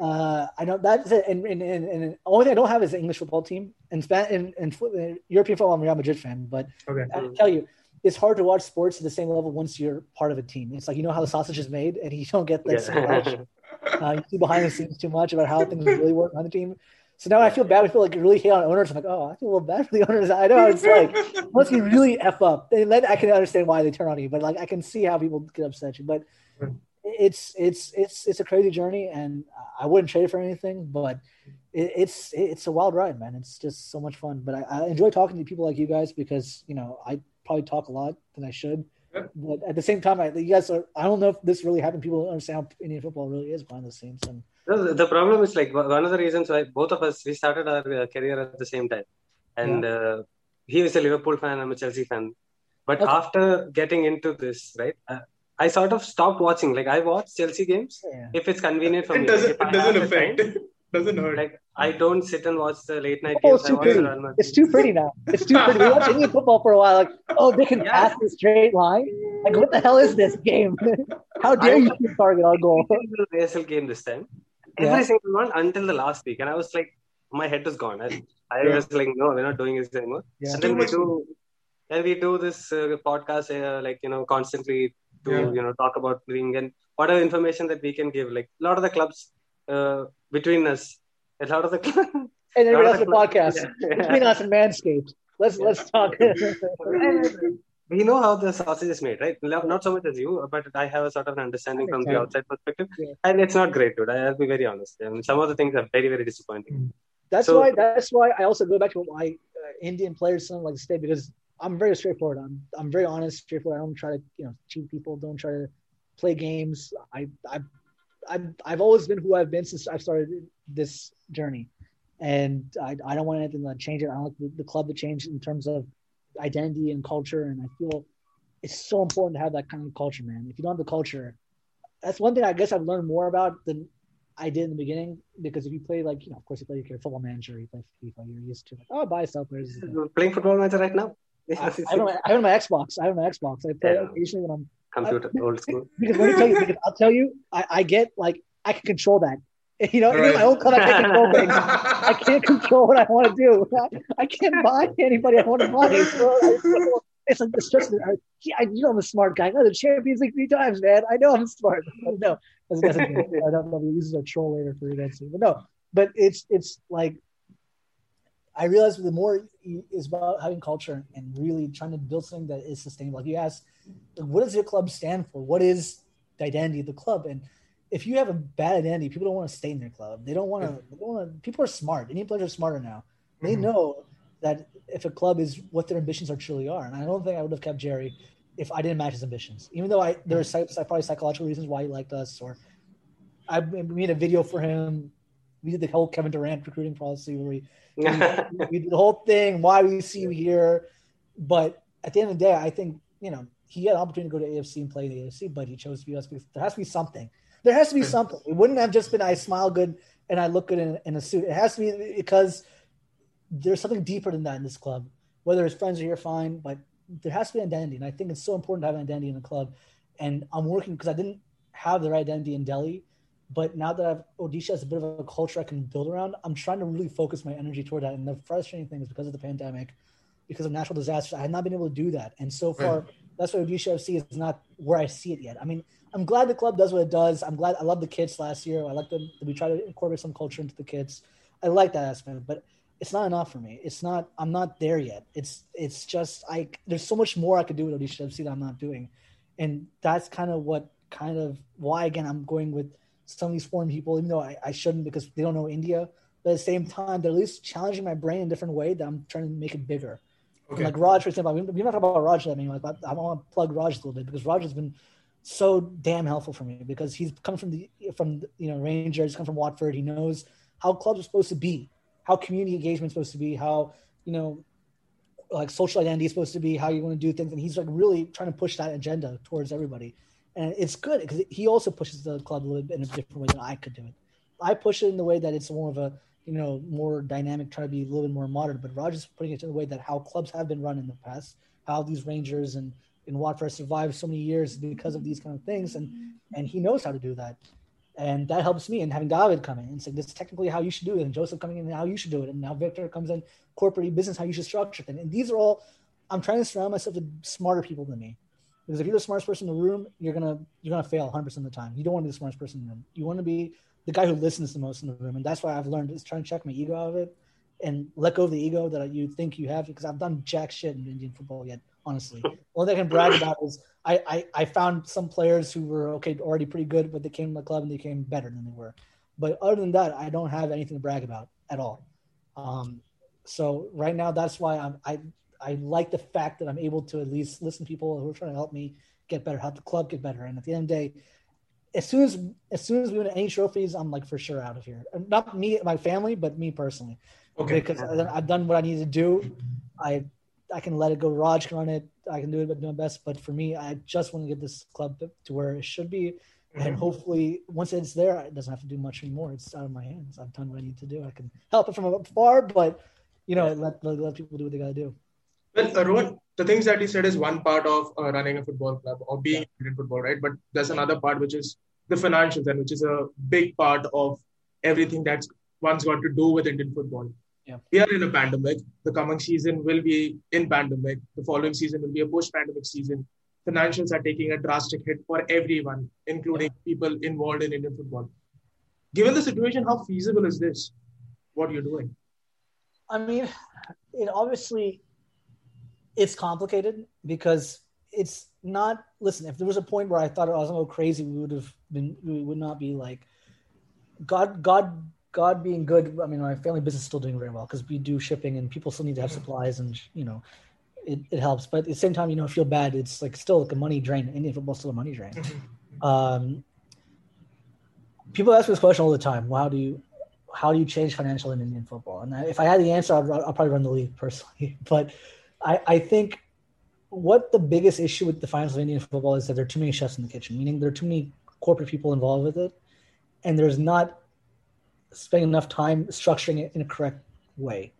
uh, I know that's it. And, and, and, and, the only thing I don't have is the English football team. And in, in, in, European football, I'm a Real Madrid fan. But okay. I tell you, it's hard to watch sports at the same level once you're part of a team. It's like you know how the sausage is made, and you don't get like yeah. so much. [LAUGHS] Uh, you see behind the scenes too much about how things really work on the team. So now I feel bad. I feel like really hate on owners. I'm like, oh, I feel a little bad for the owners. I know [LAUGHS] it's like once you really f up, then I can understand why they turn on you. But like I can see how people get upset you. But it's it's it's it's a crazy journey, and I wouldn't trade it for anything. But it, it's it's a wild ride, man. It's just so much fun. But I, I enjoy talking to people like you guys because you know I probably talk a lot than I should. But at the same time, I, you guys are, I don't know if this really happened. People don't understand how Indian football really is behind the scenes. And no, the problem is like one of the reasons why both of us we started our uh, career at the same time, and yeah. uh, he is a Liverpool fan, I'm a Chelsea fan. But okay. after getting into this, right, uh, I sort of stopped watching. Like I watch Chelsea games yeah. if it's convenient for it me. Doesn't, like, it doesn't affect. Time, [LAUGHS] doesn't hurt. Like I don't sit and watch the late night games. Too pretty. It's too pretty now. It's too pretty. We watched Indian [LAUGHS] football for a while. Like, oh, they can yeah. pass the straight line. Like, what the hell is this game? [LAUGHS] How dare I, you target our goal? The ISL game this time. Every yeah. single one until the last week, and I was like, my head was gone. I, I yeah. was like, no, we're not doing this anymore. Yeah. And then we do, and we do this uh, podcast, uh, like you know, constantly to you know talk about playing and whatever information that we can give. Like a lot of the clubs uh, between us, of the and everybody else the podcast yeah. [LAUGHS] between us and Manscaped. Let's yeah. let's talk. [LAUGHS] [LAUGHS] we know how the sausage is made, right? Not so much as you, but I have a sort of an understanding from the outside perspective, yeah. and it's not great, dude. I'll be very honest. I mean, some of the things are very, very disappointing. Mm. That's so, why. That's why I also go back to why uh, Indian players something like to stay because I'm very straightforward. I'm I'm very honest, straightforward. I don't try to you know cheat people. Don't try to play games. I I I've, I've always been who I've been since I've started this journey. And I, I don't want anything to change it. I don't like the, the club to change in terms of identity and culture. And I feel it's so important to have that kind of culture, man. If you don't have the culture, that's one thing I guess I've learned more about than I did in the beginning. Because if you play like, you know, of course you play your football manager, you play FIFA, you're used to like, oh, buy sell players. Playing football manager right now? I, I, my, I have my Xbox. I have my Xbox. I play yeah. occasionally when I'm computer I, old school. [LAUGHS] Because let me tell you, because I'll tell you, I, I get like I can control that. [LAUGHS] You know, right. my own club, I can't control things. I can't control what I want to do. I, [LAUGHS] I can't buy anybody I want to buy. So it's like the stress. I, you know, I'm a smart guy. I know the Champions League three times, man. I know I'm smart. No, that's, that's I don't know if he uses a troll later for events, but no. But it's it's like I realize the more is about having culture and really trying to build something that is sustainable. Like you ask, what does your club stand for? What is the identity of the club? And if you have a bad identity, people don't want to stay in their club. They don't want to. People are smart. Indian players are smarter now. They mm-hmm. know that if a club is what their ambitions are truly are, and I don't think I would have kept Jerry if I didn't match his ambitions. Even though I there are probably psychological reasons why he liked us, or I made a video for him. We did the whole Kevin Durant recruiting policy where we, we, we [LAUGHS] did the whole thing. Why we see you here, but at the end of the day, I think you know he had an opportunity to go to AFC and play the AFC, but he chose to be us because there has to be something. There has to be something. It wouldn't have just been I smile good and I look good in, in a suit. It has to be because there's something deeper than that in this club. Whether his friends are here, fine, but there has to be an identity, and I think it's so important to have an identity in the club. And I'm working because I didn't have the right identity in Delhi, but now that I've Odisha is a bit of a culture I can build around, I'm trying to really focus my energy toward that. And the frustrating thing is because of the pandemic, because of natural disasters, I have not been able to do that. And so far, right. that's why Odisha FC is not where I see it yet. I mean, I'm glad the club does what it does. I'm glad I love the kids last year. I like them. We try to incorporate some culture into the kids. I like that aspect, but it's not enough for me. It's not. I'm not there yet. It's it's just like there's so much more I could do with Odisha FC that I'm not doing, and that's kind of what kind of why again I'm going with some of these foreign people, even though I, I shouldn't because they don't know India. But at the same time, they're at least challenging my brain in a different way that I'm trying to make it bigger. Okay. Like Raj, for example, we, we not talk about Raj that many, but I want to plug Raj a little bit because Raj has been so damn helpful for me because he's come from the from you know Rangers, come from Watford. He knows how clubs are supposed to be, how community engagement is supposed to be, how you know like social identity is supposed to be, how you want to do things, and he's like really trying to push that agenda towards everybody, and it's good because he also pushes the club a little bit in a different way than I could do it. I push it in the way that it's more of a you know more dynamic, try to be a little bit more modern. But Raj's putting it in the way that how clubs have been run in the past, how these Rangers and in Watford survived so many years because of these kind of things, and and he knows how to do that, and that helps me. And having David come in and say this is technically how you should do it, and Joseph coming in how you should do it, and now Victor comes in corporate business how you should structure things. And these are all I'm trying to surround myself with smarter people than me. Because if you're the smartest person in the room, you're gonna you're gonna fail 100 percent of the time. You don't want to be the smartest person in the room. You want to be the guy who listens the most in the room, and that's why I've learned is trying to check my ego out of it and let go of the ego that you think you have. Because I've done jack shit in Indian football yet honestly. All they can brag about is I, I, I found some players who were okay already pretty good, but they came to the club and they came better than they were. But other than that, I don't have anything to brag about at all. Um, so right now, that's why I'm, I I like the fact that I'm able to at least listen to people who are trying to help me get better, help the club get better. And at the end of the day, as soon as as soon as we win any trophies, I'm like for sure out of here. Not me, my family, but me personally. Okay. Because I've done what I need to do. I I can let it go. Raj can run it. I can do it, but do my best. But for me, I just want to get this club to where it should be, mm-hmm. and hopefully, once it's there, it doesn't have to do much anymore. It's out of my hands. I've done what I need to do. I can help it from afar, but you know, let let, let people do what they got to do. Well, Rohan, the things that you said is one part of uh, running a football club or being yeah. in football, right? But there's another part which is the financials, and which is a big part of everything that's one's got to do with Indian football. Yeah. We are in a pandemic. The coming season will be in pandemic. The following season will be a post-pandemic season. Financials are taking a drastic hit for everyone, including yeah. people involved in Indian football. Given the situation, how feasible is this? What are you're doing? I mean, it obviously it's complicated because it's not. Listen, if there was a point where I thought I was going to go crazy, we would have been. We would not be like. God, God God being good, I mean, my family business is still doing very well because we do shipping and people still need to have supplies and, you know, it, it helps. But at the same time, you know, feel bad. It's like still like a money drain. Indian football still a money drain. Mm-hmm. Um, people ask me this question all the time. Well, how do you, how do you change financial in Indian football? And if I had the answer, I'd, I'll probably run the league personally. [LAUGHS] But I, I think what the biggest issue with the finance of Indian football is that there are too many chefs in the kitchen, meaning there are too many corporate people involved with it. And there's not spending enough time structuring it in a correct way.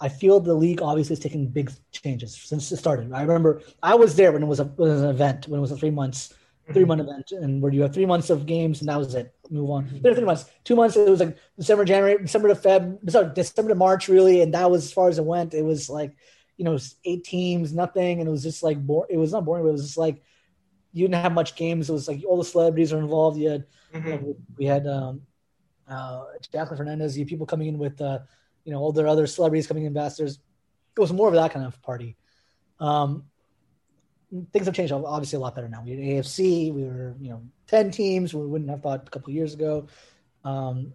I feel the league obviously is taking big changes since it started. I remember I was there when it was, a, was an event, when it was a three months, three month event, and where you have three months of games, and that was it. Move on. There three months, two months. It was like December, January, December to Feb, sorry, December to March, really, and that was as far as it went. It was like, you know, eight teams, nothing, and it was just like boring. It was not boring, but it was just like you didn't have much games. It was like all the celebrities are involved. You had, mm-hmm. you know, we had um, uh, Jacqueline Fernandez, you people coming in with, uh, you know, all their other celebrities coming in, ambassadors. It was more of that kind of party. Um, things have changed obviously a lot better now. We had AFC, we were, you know, 10 teams, we wouldn't have thought a couple years ago. Um,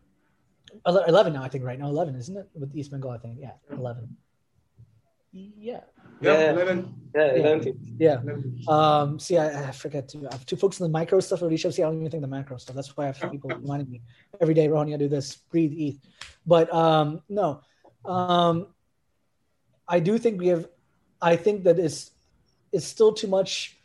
11 now, I think, right now, 11, isn't it? With East Bengal, I think. Yeah, 11. Yeah. Yeah, 11. Yeah, 11. Yeah. Um, see, I, I, forget to, I have to focus on the micro stuff of each. See, I don't even think the macro stuff. That's why I have people reminding me every day, Ronnie, I do this, breathe, eat. But um, no, um, I do think we have, I think that it's, it's still too much.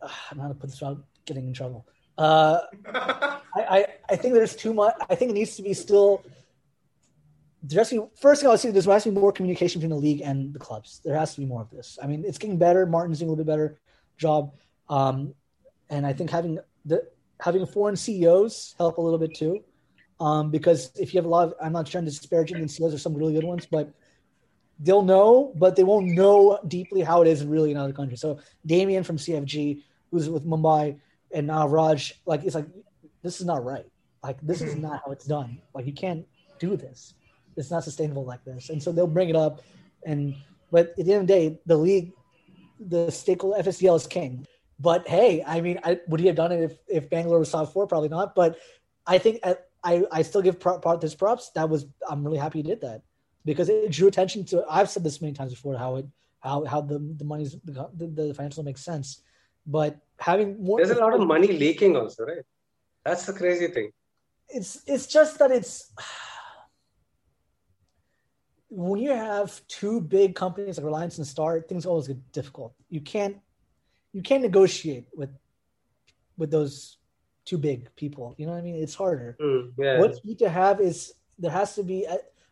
Uh, I'm not going to put this without getting in trouble. Uh, [LAUGHS] I, I, I think there's too much. I think it needs to be still there has to be, first thing I would say, there has to be more communication between the league and the clubs. There has to be more of this. I mean, it's getting better. Martin's doing a little bit better job, um, and I think having the having foreign CEOs help a little bit too, um, because if you have a lot of, I'm not trying to disparage Indian CEOs, there's some really good ones, but they'll know, but they won't know deeply how it is really in other countries. So Damien from CFG, who's with Mumbai, and now Raj, like it's like this is not right. Like this is mm-hmm. not how it's done. Like you can't do this. It's not sustainable like this. And so they'll bring it up, and but at the end of the day, the league, the stakeholder FSDL is king. But hey, I mean, I, would he have done it if, if Bangalore was top four? Probably not. But I think I I, I still give prop, prop, this props. That was I'm really happy he did that because it drew attention to. I've said this many times before how it how how the the money's the, the financial makes sense, but having more. There's a lot of money leaking also, right? That's the crazy thing. It's it's just that it's when you have two big companies like Reliance and Star, things always get difficult. You can't you can't negotiate with with those two big people. You know what I mean? It's harder. Mm, yeah. What you need to have is there has to be,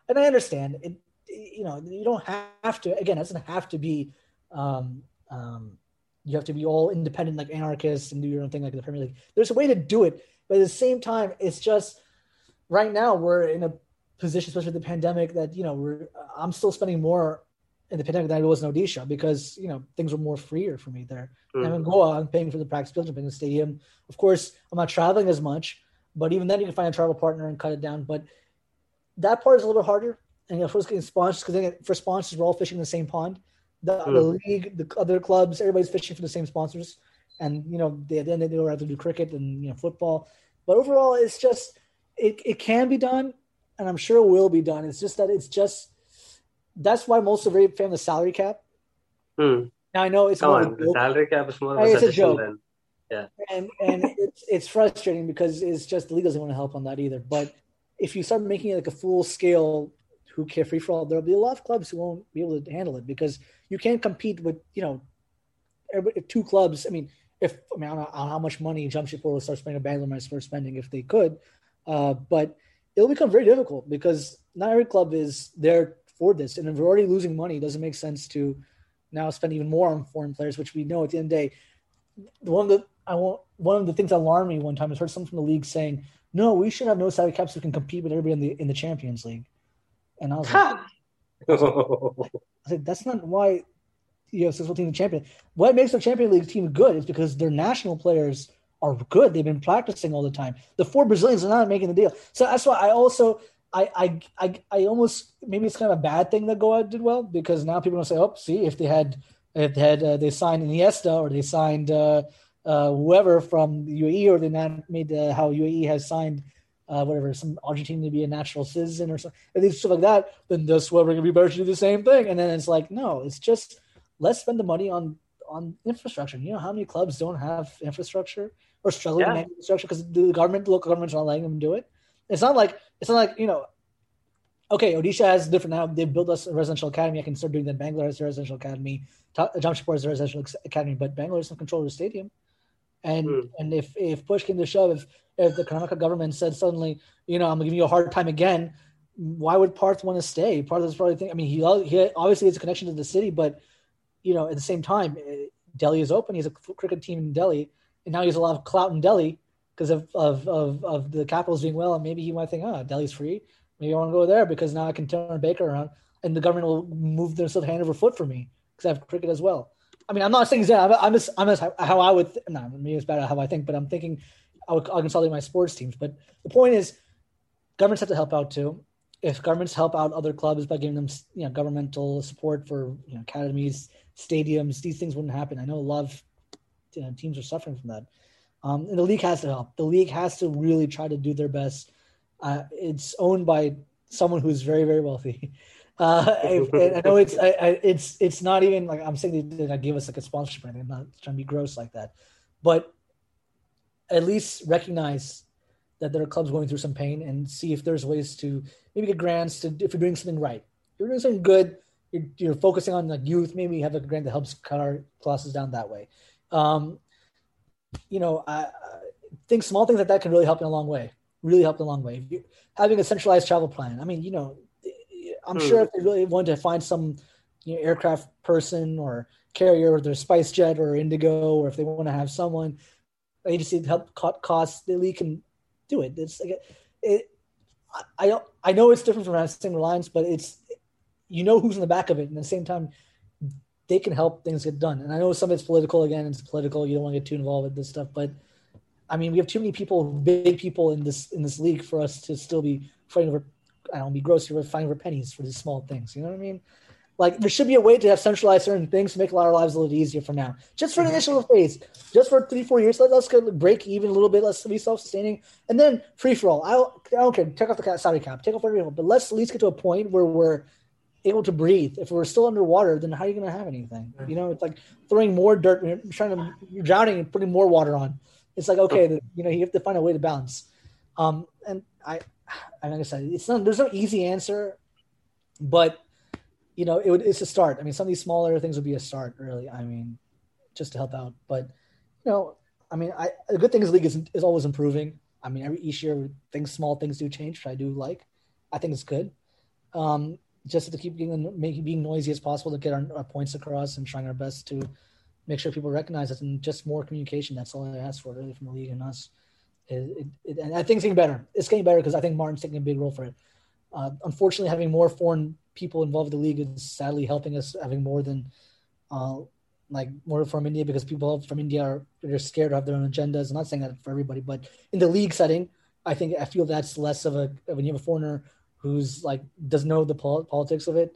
and I understand it. You know, you don't have to. Again, it doesn't have to be. Um, um, you have to be all independent, like anarchists, and do your own thing, like the Premier League. There's a way to do it, but at the same time, it's just right now we're in a position, especially with the pandemic, that you know we're. I'm still spending more in the pandemic than I was in Odisha because you know things were more freer for me there. Mm-hmm. I'm in Goa. I'm paying for the practice building, I'm paying the stadium. Of course, I'm not traveling as much, but even then you can find a travel partner and cut it down. But that part is a little bit harder. And you know, first getting sponsors because for sponsors we're all fishing in the same pond. The, mm-hmm. the league, the other clubs, everybody's fishing for the same sponsors. And you know, they, then they don't have to do cricket and you know football. But overall, it's just it, it can be done, and I'm sure it will be done. It's just that it's just that's why most of very fan the salary cap. Hmm. Now I know it's Come on, the salary cap is more of a, it's a joke. Than, yeah, and and it's it's frustrating because it's just the league doesn't want to help on that either. But if you start making it like a full scale, who care free for all, there'll be a lot of clubs who won't be able to handle it because you can't compete with you know, if two clubs. I mean, if I mean I don't know how much money Jamshedpur will start spending, Bangalore might start spending if they could, uh, but it'll become very difficult because not every club is there for this. And if we're already losing money, it doesn't make sense to now spend even more on foreign players, which we know at the end of the day. One of the I want one of the things that alarmed me one time is heard someone from the league saying, "No, we should have no salary caps we can compete with everybody in the in the Champions League." And I was like, I said, "That's not why you have a successful team champion. What makes the Champions League team good is because their national players are good. They've been practicing all the time. The four Brazilians are not making the deal. So that's why I also I, I, I, I almost maybe it's kind of a bad thing that Goa did well because now people are to say, oh, see, if they had, if they had, uh, they signed Iniesta or they signed uh, uh, whoever from UAE or they not made uh, how UAE has signed uh, whatever some Argentine to be a natural citizen or something, and stuff like that, then this whoever going to be better to do the same thing. And then it's like, no, it's just let's spend the money on on infrastructure. You know how many clubs don't have infrastructure or struggling yeah. with structure because the government, the local government's are not letting them do it. It's not like it's not like you know. Okay, Odisha has different now. They built us a residential academy. I can start doing that. Bangalore has a residential academy. Jamshedpur has a residential academy, but Bangalore doesn't control the stadium. And mm. and if if push came to shove, if if the Karnataka government said suddenly, you know, I'm gonna you a hard time again, why would Parth want to stay? Parth is probably thinking. I mean, he he obviously has a connection to the city, but you know, at the same time, eh, Delhi is open. He has a cricket team in Delhi, and now he has a lot of clout in Delhi because of, of, of, of the Capitals doing well. And maybe he might think, oh, Delhi's free. Maybe I want to go there because now I can turn Baker around and the government will move themselves hand over foot for me because I have cricket as well. I mean, I'm not saying that. I'm just, I'm just how I would, th- no, maybe it's better how I think, but I'm thinking I would, I'll consolidate my sports teams. But the point is, governments have to help out too. If governments help out other clubs by giving them, you know, governmental support for you know, academies, stadiums, these things wouldn't happen. I know a lot of know, teams are suffering from that. Um, and the league has to help. The league has to really try to do their best. Uh, it's owned by someone who's very, very wealthy. [LAUGHS] Uh, I, I, know it's I, I, it's it's not even like I'm saying they, they give us like a sponsorship. I'm not trying to be gross like that, but at least recognize that there are clubs going through some pain and see if there's ways to maybe get grants to if you're doing something right. If you're doing something good. You're, you're focusing on like youth. Maybe you have a grant that helps cut our losses down that way. Um, you know, I, I think small things like that can really help in a long way. Really help in a long way. You, having a centralized travel plan. I mean, you know, I'm hmm. sure if they really want to find some you know, aircraft person or carrier, or their SpiceJet or Indigo, or if they want to have someone agency to help cut costs, they can do it. It's like it. I. I know it's different from single lines, but it's you know who's in the back of it, and at the same time, they can help things get done. And I know some of it's political. Again, it's political. You don't want to get too involved with this stuff, but I mean, we have too many people, big people in this in this league for us to still be fighting over. I don't be gross here, but fighting over pennies for these small things. You know what I mean? Like there should be a way to have centralized certain things to make a lot of lives a little easier for now. Just for the mm-hmm. initial phase, just for three, four years. Let, us get break even a little bit. Let's be self-sustaining, and then free for all. I don't, I don't care. Take off the salary cap. Take off everything. But let's at least get to a point where we're able to breathe. If we're still underwater, then how are you going to have anything? You know, it's like throwing more dirt. You're trying to you're drowning and putting more water on. It's like okay, you know, you have to find a way to balance. Um, and I, like I said, it's not. There's no easy answer, but you know, it would, it's a start. I mean, some of these smaller things would be a start, really. I mean, just to help out. But you know, I mean, I the good thing is league is, is always improving. I mean, every each year things, small things do change, which I do like. I think it's good. Um, just to keep being making being noisy as possible to get our, our, points across and trying our best to make sure people recognize us and just more communication. That's all I ask for, really, from the league and us. It, it, it, and I think it's getting better. It's getting better because I think Martin's taking a big role for it. Uh, unfortunately, having more foreign people involved in the league is sadly helping us having more than uh, like more from India because people from India are they're scared to have their own agendas. I'm not saying that for everybody, but in the league setting, I think I feel that's less of a when you have a foreigner who's like doesn't know the pol- politics of it.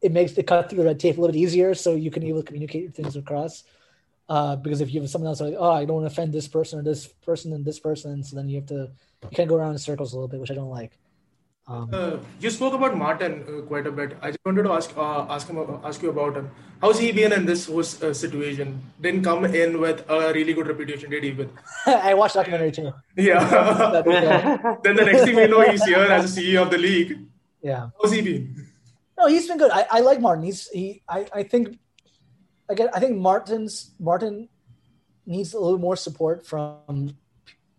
It makes the cut through the red tape a little bit easier, so you can able to communicate things across. Uh, because if you have someone else like, oh, I don't want to offend this person or this person and this person, so then you have to you kind of go around in circles a little bit, which I don't like. Um, uh, you spoke about Martin uh, quite a bit. I just wanted to ask uh, ask him ask you about him. How's he been in this whole uh, situation? Didn't come in with a really good reputation, did he? With [LAUGHS] I watched documentary too. [LAUGHS] [LAUGHS] Yeah. then the next thing we know, he's here as a CEO of the league. Yeah. How's he been? No, he's been good. I, I like Martin. He's he. I, I think again. I think Martin's Martin needs a little more support from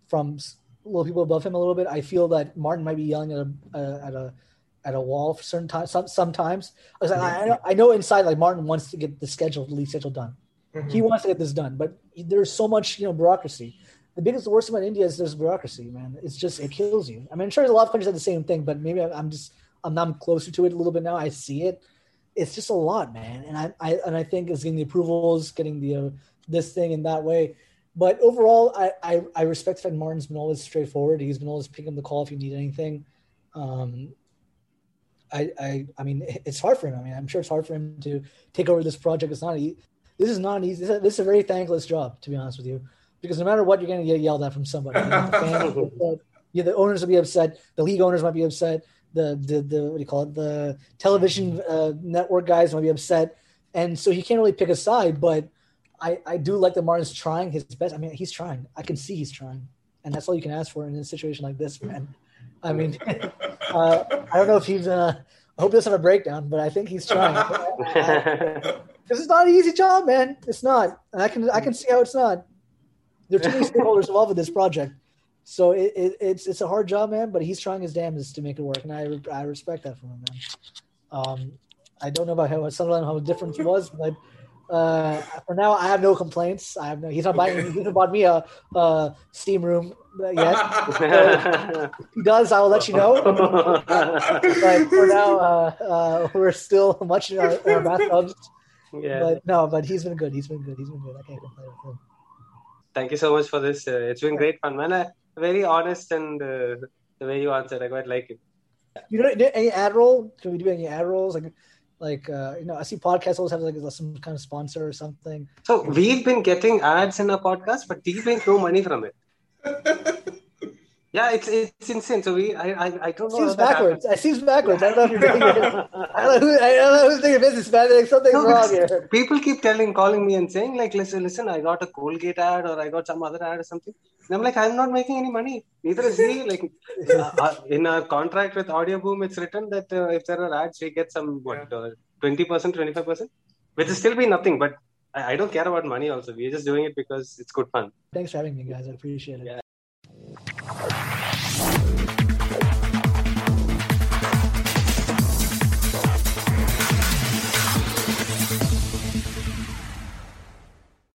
from little people above him a little bit. I feel that Martin might be yelling at a at a at a wall for certain times. Some, sometimes I, I, know, I know inside like Martin wants to get the schedule, the league schedule done. Mm-hmm. He wants to get this done, but there's so much you know bureaucracy. The biggest, the worst about India is there's bureaucracy, man. It's just it kills you. I mean, I'm sure a lot of countries have the same thing, but maybe I'm just I'm, I'm closer to it a little bit now. I see it. It's just a lot, man. And I, I and I think it's getting the approvals, getting the uh, this thing in that way but overall, I, I, I respect Fred Martin's been always straightforward. He's been always picking the call if you need anything. Um, I, I, I mean, it's hard for him. I mean, I'm sure it's hard for him to take over this project. It's not easy. This is not easy. This is, this is a very thankless job, to be honest with you, because no matter what, you're going to get yelled at from somebody. You know, the, [LAUGHS] yeah, the owners will be upset. The league owners might be upset. The, the, the what do you call it? The television uh, network guys might be upset. And so he can't really pick a side, but I, I do like that Martin's trying his best. I mean, he's trying. I can see he's trying, and that's all you can ask for in a situation like this, man. I mean, [LAUGHS] uh, I don't know if he's. Uh, I hope he doesn't have a breakdown, but I think he's trying. [LAUGHS] [LAUGHS] This is not an easy job, man. It's not, and I can I can see how it's not. There are too many stakeholders involved with this project, so it, it, it's it's a hard job, man. But he's trying his damnedest to make it work, and I I respect that from him, man. Um, I don't know about how Sunderland how the difference was, but uh, for now, I have no complaints. I have no. He's not buying. He's not bought me a, a steam room yet. [LAUGHS] So he does. I will let you know. but for now, uh, uh, we're still much in our, in our bathtubs. Yeah. But no, but he's been good. He's been good. He's been good. I can't complain with him. Thank you so much for this. Uh, it's been great fun, man. Uh, very honest and uh, the way you answered, I quite like it. You know, any ad roll? Can we do any ad rolls? Like like uh, you know i see podcasts always have like some kind of sponsor or something. So we've been getting ads in our podcast but we make no money from it [LAUGHS] yeah it's it's insane. So we i i, I don't know seems backwards. it seems backwards. I don't know if you're doing it [LAUGHS] i don't know who i don't know who's doing business man like something's no, wrong here. people keep telling calling me and saying like listen listen i got a colgate ad or i got some other ad or something. And i'm like i'm not making any money. Neither is he. Like [LAUGHS] uh, uh, in our contract with Audioboom, it's written that uh, if there are ads we get some what uh, 20% 25% which is still be nothing. But I, I don't care about money also. We're just doing it because it's good fun. Thanks for having me guys. I appreciate it. Yeah.